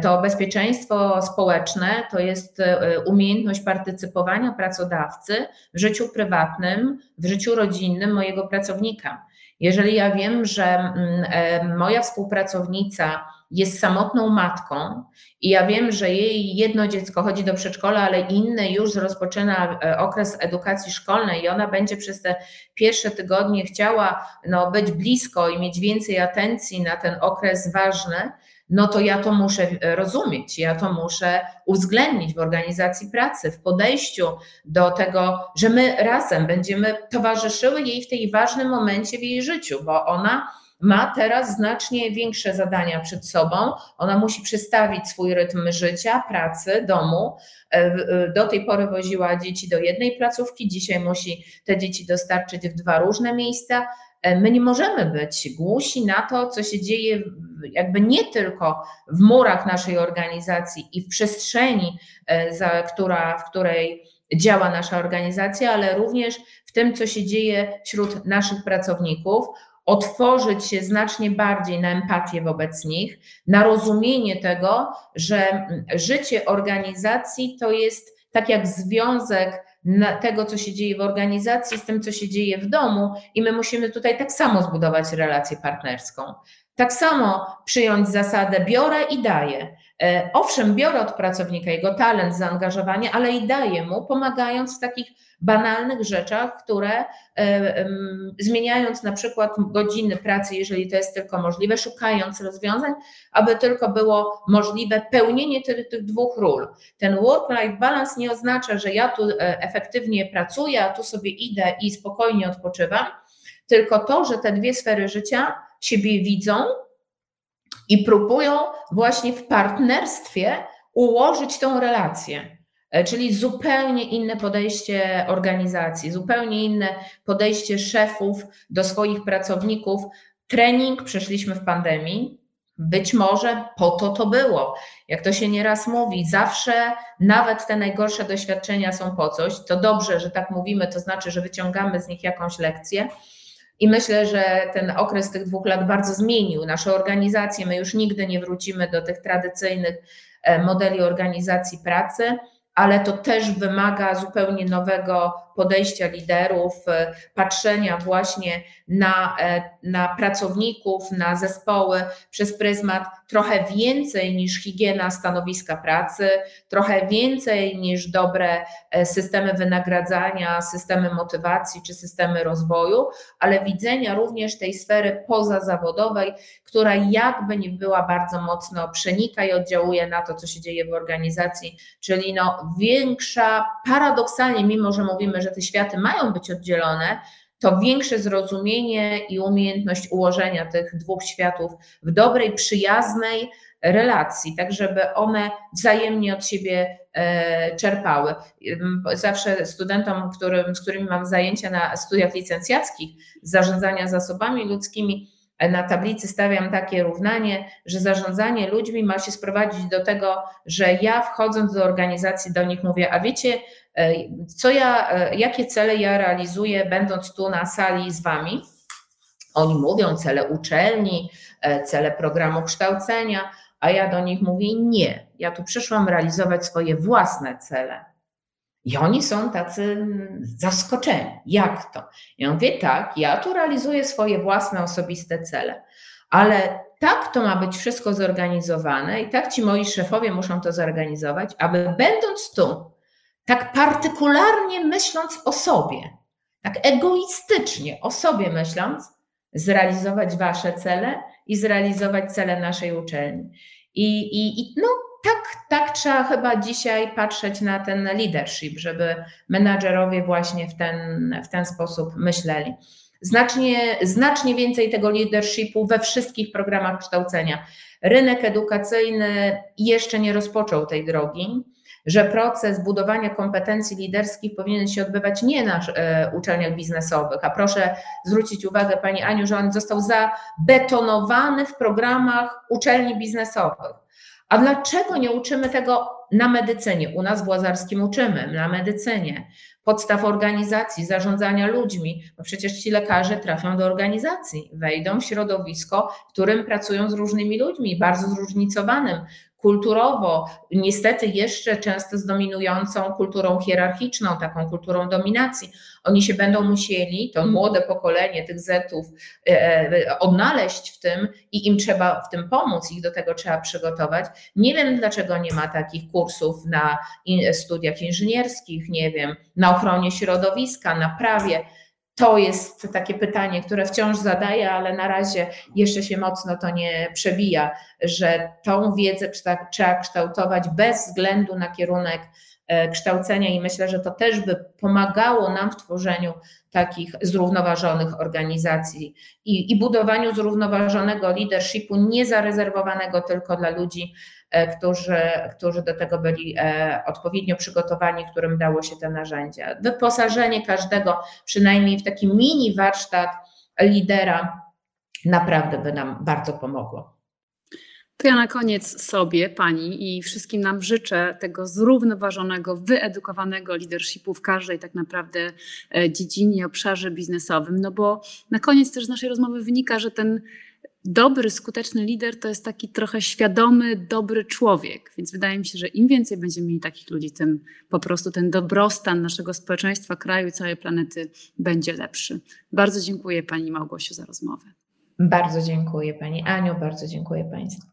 to bezpieczeństwo społeczne to jest e, umiejętność partycypowania pracodawcy w życiu prywatnym, w życiu rodzinnym mojego pracownika. Jeżeli ja wiem, że mm, e, moja współpracownica jest samotną matką i ja wiem, że jej jedno dziecko chodzi do przedszkola, ale inne już rozpoczyna okres edukacji szkolnej i ona będzie przez te pierwsze tygodnie chciała no, być blisko i mieć więcej atencji na ten okres ważny, no to ja to muszę e, rozumieć, ja to muszę uwzględnić w organizacji pracy, w podejściu do tego, że my razem będziemy towarzyszyły jej w tej ważnym momencie w jej życiu, bo ona ma teraz znacznie większe zadania przed sobą. Ona musi przestawić swój rytm życia, pracy, domu. E, e, do tej pory woziła dzieci do jednej placówki, dzisiaj musi te dzieci dostarczyć w dwa różne miejsca. My nie możemy być głusi na to, co się dzieje jakby nie tylko w murach naszej organizacji i w przestrzeni, e, za, która, w której działa nasza organizacja, ale również w tym, co się dzieje wśród naszych pracowników, otworzyć się znacznie bardziej na empatię wobec nich, na rozumienie tego, że życie organizacji to jest tak jak związek tego, co się dzieje w organizacji, z tym, co się dzieje w domu, i my musimy tutaj tak samo zbudować relację partnerską. Tak samo przyjąć zasadę biorę i daję. E, owszem, biorę od pracownika jego talent, zaangażowanie, ale i daję mu, pomagając w takich banalnych rzeczach, które e, zmieniając na przykład godziny pracy, jeżeli to jest tylko możliwe, szukając rozwiązań, aby tylko było możliwe pełnienie tych, tych dwóch ról. Ten work-life balance nie oznacza, że ja tu e, efektywnie pracuję, a tu sobie idę i spokojnie odpoczywam, tylko to, że te dwie sfery życia siebie widzą i próbują właśnie w partnerstwie ułożyć tą relację. E, czyli zupełnie inne podejście organizacji, zupełnie inne podejście szefów do swoich pracowników. Trening przeszliśmy w pandemii. Być może po to to było. Jak to się nieraz mówi, zawsze nawet te najgorsze doświadczenia są po coś. To dobrze, że tak mówimy, to znaczy, że wyciągamy z nich jakąś lekcję. I myślę, że ten okres tych dwóch lat bardzo zmienił nasze organizacje. My już nigdy nie wrócimy do tych tradycyjnych modeli organizacji pracy ale to też wymaga zupełnie nowego podejścia liderów, e, patrzenia właśnie na, e, na pracowników, na zespoły przez pryzmat trochę więcej niż higiena stanowiska pracy, trochę więcej niż dobre e, systemy wynagradzania, systemy motywacji czy systemy rozwoju, ale widzenia również tej sfery pozazawodowej, która jakby nie była bardzo mocno przenika i oddziałuje na to, co się dzieje w organizacji, czyli no większa, paradoksalnie, mimo że mówimy, że te światy mają być oddzielone, to większe zrozumienie i umiejętność ułożenia tych dwóch światów w dobrej, przyjaznej relacji, tak żeby one wzajemnie od siebie e, czerpały. Zawsze studentom, którym, z którymi mam zajęcia na studiach licencjackich zarządzania zasobami ludzkimi, na tablicy stawiam takie równanie, że zarządzanie ludźmi ma się sprowadzić do tego, że ja wchodząc do organizacji do nich mówię, a wiecie, e, co ja, e, jakie cele ja realizuję, będąc tu na sali z wami? Oni mówią cele uczelni, e, cele programu kształcenia, a ja do nich mówię nie. Ja tu przyszłam realizować swoje własne cele. I oni są tacy zaskoczeni. Jak to? Ja mówię, tak, ja tu realizuję swoje własne osobiste cele, ale tak to ma być wszystko zorganizowane i tak ci moi szefowie muszą to zorganizować, aby będąc tu, tak partykularnie myśląc o sobie, tak egoistycznie o sobie myśląc, zrealizować wasze cele i zrealizować cele naszej uczelni. I, i, i no, tak, tak trzeba chyba dzisiaj patrzeć na ten leadership, żeby menadżerowie właśnie w ten, w ten sposób myśleli. Znacznie, znacznie więcej tego leadershipu we wszystkich programach kształcenia. Rynek edukacyjny jeszcze nie rozpoczął tej drogi, że proces budowania kompetencji liderskich powinien się odbywać nie na e, uczelniach biznesowych, a proszę zwrócić uwagę Pani Aniu, że on został zabetonowany w programach uczelni biznesowych. A dlaczego nie uczymy tego na medycynie? U nas w Łazarskim uczymy na medycynie. Podstaw organizacji, zarządzania ludźmi, bo przecież ci lekarze trafią do organizacji, wejdą w środowisko, w którym pracują z różnymi ludźmi, bardzo zróżnicowanym, kulturowo, niestety jeszcze często z dominującą kulturą hierarchiczną, taką kulturą dominacji. Oni się będą musieli, to młode pokolenie tych Zetów, e, e, odnaleźć w tym i im trzeba w tym pomóc, ich do tego trzeba przygotować. Nie wiem, dlaczego nie ma takich kursów na studiach inżynierskich, nie wiem, na ochronie środowiska, na prawie to jest takie pytanie, które wciąż zadaję, ale na razie jeszcze się mocno to nie przebija, że tą wiedzę trzeba kształtować bez względu na kierunek e, kształcenia i myślę, że to też by pomagało nam w tworzeniu takich zrównoważonych organizacji i, i budowaniu zrównoważonego leadershipu, niezarezerwowanego tylko dla ludzi którzy, którzy do tego byli e, odpowiednio przygotowani, którym dało się te narzędzia. Wyposażenie każdego przynajmniej w taki mini warsztat lidera naprawdę by nam bardzo pomogło. To ja na koniec sobie, Pani i wszystkim nam życzę tego zrównoważonego, wyedukowanego leadershipu w każdej tak naprawdę e, dziedzinie, obszarze biznesowym, no bo na koniec też z naszej rozmowy wynika, że ten dobry, skuteczny lider to jest taki trochę świadomy, dobry człowiek. Więc wydaje mi się, że im więcej będziemy mieli takich ludzi, tym po prostu ten dobrostan naszego społeczeństwa, kraju i całej planety będzie lepszy. Bardzo dziękuję Pani Małgosiu za rozmowę. Bardzo dziękuję Pani Aniu, bardzo dziękuję Państwu.